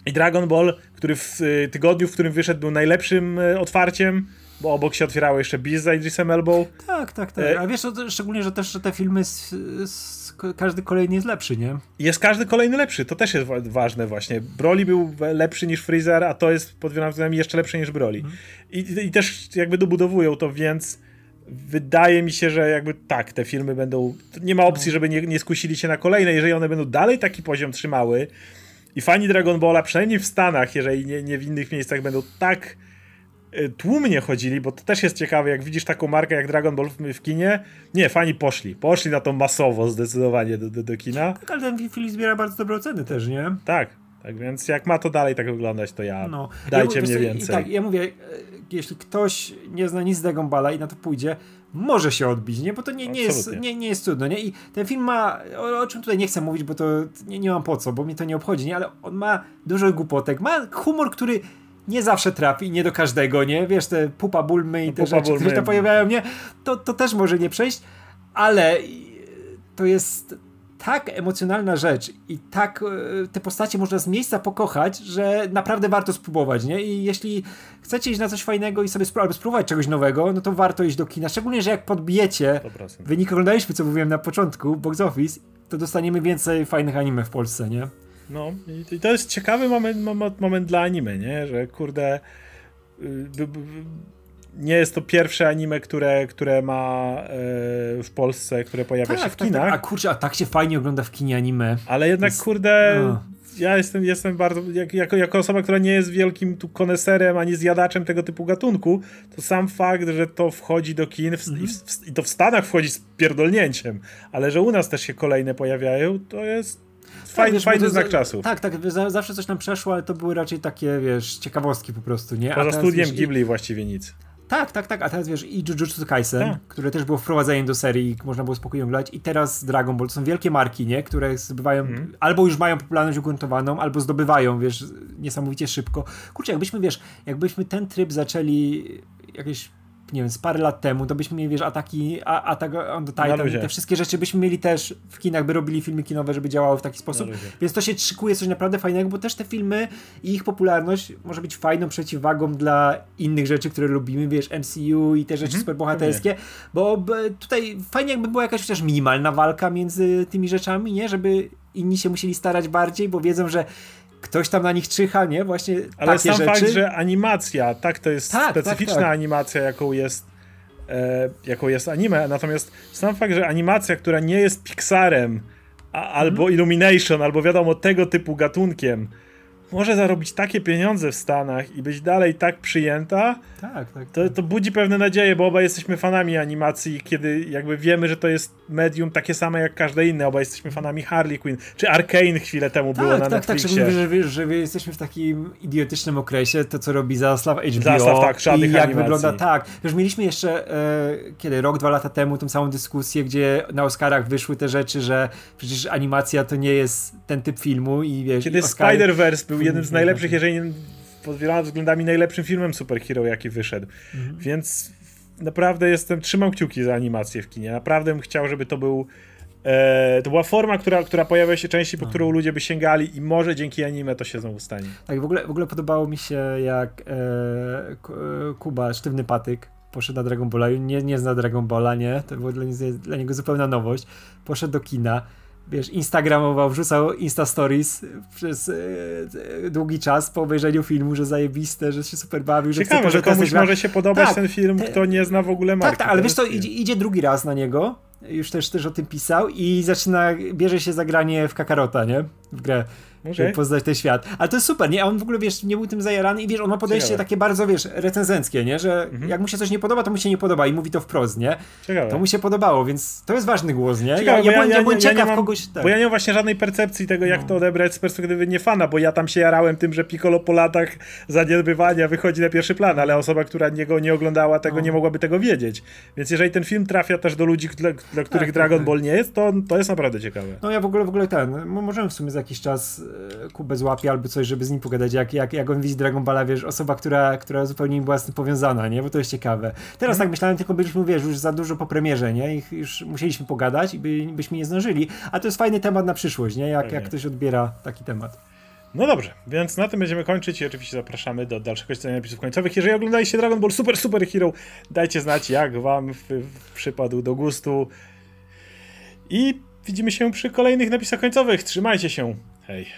S1: i Dragon Ball, który w tygodniu, w którym wyszedł był najlepszym otwarciem, bo obok się otwierało jeszcze Beast z Idrisem Elbow.
S2: Tak, tak, tak. A wiesz, szczególnie, że też że te filmy z, z każdy kolejny jest lepszy, nie?
S1: Jest każdy kolejny lepszy, to też jest ważne właśnie. Broly był lepszy niż Freezer, a to jest pod wieloma względami jeszcze lepsze niż Broly. Mhm. I, I też jakby dobudowują to, więc wydaje mi się, że jakby tak, te filmy będą. Nie ma opcji, no. żeby nie, nie skusili się na kolejne. Jeżeli one będą dalej taki poziom trzymały i fani Dragon Balla, przynajmniej w Stanach, jeżeli nie, nie w innych miejscach, będą tak Y, tłumnie chodzili, bo to też jest ciekawe, jak widzisz taką markę jak Dragon Ball w, kinie. Nie, fani poszli. Poszli na to masowo zdecydowanie do, do, do kina.
S2: Tak, ale ten film zbiera bardzo dobre oceny też, nie?
S1: Tak. Tak więc jak ma to dalej tak wyglądać, to ja no. dajcie ja, mnie więcej.
S2: tak, ja mówię, e, jeśli ktoś nie zna nic z Dragon Balla i na to pójdzie, może się odbić, nie? Bo to nie, nie, jest, nie, nie jest trudno, nie? I ten film ma, o, o, czym tutaj nie chcę mówić, bo to nie, nie mam po co, bo mnie to nie obchodzi, nie? Ale on ma dużo głupotek, ma humor, który nie zawsze trafi, nie do każdego, nie? Wiesz, te pupa bulmy i no, te rzeczy, które się pojawiają, nie? To, to też może nie przejść, ale to jest tak emocjonalna rzecz i tak e, te postacie można z miejsca pokochać, że naprawdę warto spróbować, nie? I jeśli chcecie iść na coś fajnego i sobie spró albo spróbować czegoś nowego, no to warto iść do kina. Szczególnie, że jak podbijecie 100%. wynik oglądaliśmy, co mówiłem na początku, box office, to dostaniemy więcej fajnych anime w Polsce, nie?
S1: No i to jest ciekawy moment, moment, moment dla anime, nie? Że kurde y, nie jest to pierwsze anime, które, które ma e, w Polsce, które pojawia tak, się w tak, kinach. Tak.
S2: A kurczę, a tak się fajnie ogląda w kinie anime.
S1: Ale jednak jest... kurde no. ja jestem, jestem bardzo, jak, jako, jako osoba, która nie jest wielkim tu koneserem ani zjadaczem tego typu gatunku, to sam fakt, że to wchodzi do kin w, mm i, w, i to w Stanach wchodzi z pierdolnięciem, ale że u nas też się kolejne pojawiają, to jest Fajny, tak, fajny znak czasu.
S2: Tak, tak, zawsze coś nam przeszło, ale to były raczej takie, wiesz, ciekawostki po prostu, nie?
S1: Poza studiem wiesz, Ghibli właściwie nic.
S2: Tak, tak, tak, a teraz wiesz, i Jujutsu Kaisen, tak. które też było wprowadzeniem do serii, można było spokojnie oglądać, i teraz Dragon Ball, to są wielkie marki, nie? Które zdobywają, mm. albo już mają popularność ugruntowaną, albo zdobywają, wiesz, niesamowicie szybko. Kurczę, jakbyśmy, wiesz, jakbyśmy ten tryb zaczęli jakieś nie wiem, z parę lat temu, to byśmy mieli, wiesz, ataki, Attack on the Titan, te wszystkie rzeczy byśmy mieli też w kinach, by robili filmy kinowe, żeby działały w taki sposób. Więc to się szykuje coś naprawdę fajnego, bo też te filmy i ich popularność może być fajną przeciwwagą dla innych rzeczy, które lubimy, wiesz, MCU i te rzeczy mhm. superbohaterskie, bo tutaj fajnie jakby była jakaś chociaż minimalna walka między tymi rzeczami, nie? Żeby inni się musieli starać bardziej, bo wiedzą, że ktoś tam na nich czyha, nie? Właśnie
S1: Ale
S2: takie
S1: sam
S2: rzeczy.
S1: fakt, że animacja, tak, to jest tak, tak specyficzna tak, tak. animacja, jaką jest e, jaką jest anime, natomiast sam fakt, że animacja, która nie jest Pixarem, a, albo mm. Illumination, albo wiadomo, tego typu gatunkiem, może zarobić takie pieniądze w Stanach i być dalej tak przyjęta,
S2: tak, tak,
S1: to, to budzi pewne nadzieje, bo obaj jesteśmy fanami animacji, kiedy jakby wiemy, że to jest medium takie same jak każde inne. Obaj jesteśmy fanami Harley Quinn, czy Arkane chwilę temu
S2: tak,
S1: było na
S2: tak,
S1: Netflixie.
S2: Tak, tak, że, że, że jesteśmy w takim idiotycznym okresie, to co robi Zaslaw HBO
S1: Zaslaw, tak,
S2: i jak
S1: animacji.
S2: wygląda, tak. Już mieliśmy jeszcze, e, kiedy, rok, dwa lata temu tą samą dyskusję, gdzie na Oscarach wyszły te rzeczy, że przecież animacja to nie jest ten typ filmu i wiesz...
S1: Kiedy. Spider-Verse był jednym z najlepszych, jeżeli nie pod wieloma względami najlepszym filmem superhero, jaki wyszedł. Mhm. Więc naprawdę jestem, trzymam kciuki za animację w kinie. Naprawdę bym chciał, żeby to był E, to była forma, która, która pojawia się częściej, po no. którą ludzie by sięgali i może dzięki anime to się znowu stanie.
S2: Tak, w ogóle, w ogóle podobało mi się jak e, Kuba, sztywny patyk, poszedł na Dragon Balla, nie, nie zna Dragon Balla, nie, to było dla, dla niego zupełna nowość, poszedł do kina, wiesz, instagramował, wrzucał Insta Stories przez e, długi czas po obejrzeniu filmu, że zajebiste, że się super bawił, że
S1: Ciekawe,
S2: chce
S1: że komuś może się podobać tak, ten film, kto nie zna w ogóle marki.
S2: Tak, tak, ale wiesz co, idzie, idzie drugi raz na niego, już też, też o tym pisał i zaczyna, bierze się zagranie w Kakarota, nie? W grę okay. żeby poznać ten świat. Ale to jest super, nie? A on w ogóle, wiesz, nie był tym zajarany i wiesz, on ma podejście Ciekawe. takie bardzo, wiesz, recenzenckie, nie? Że mhm. jak mu się coś nie podoba, to mu się nie podoba i mówi to wprost, nie? Ciekawe. To mu się podobało, więc to jest ważny głos, nie?
S1: Ciekawe, ja, ja, ja, ja, ja, ja mam, kogoś... Tak. Bo ja nie mam właśnie żadnej percepcji tego, jak no. to odebrać z perspektywy nie fana, bo ja tam się jarałem tym, że Piccolo po latach zaniedbywania wychodzi na pierwszy plan, ale osoba, która niego nie oglądała tego, no. nie mogłaby tego wiedzieć. Więc jeżeli ten film trafia też do ludzi, dla, dla których tak, Dragon tak, Ball nie jest, to, to jest naprawdę ciekawe.
S2: No ja w ogóle, w ogóle ten, możemy w sumie za jakiś czas Kubę złapie albo coś, żeby z nim pogadać, jak, jak, jak on widzi Dragon Balla, wiesz, osoba, która, która zupełnie nie była z tym powiązana, nie? Bo to jest ciekawe. Teraz tak myślałem, tylko byliśmy, wiesz, już za dużo po premierze, nie? I już musieliśmy pogadać i by, byśmy nie zdążyli. A to jest fajny temat na przyszłość, nie? Jak, jak ktoś odbiera taki temat.
S1: No dobrze, więc na tym będziemy kończyć i oczywiście zapraszamy do dalszego czytania napisów końcowych. Jeżeli oglądaliście Dragon Ball Super Super Hero, dajcie znać, jak wam przypadł do gustu. I widzimy się przy kolejnych napisach końcowych. Trzymajcie się. Hej.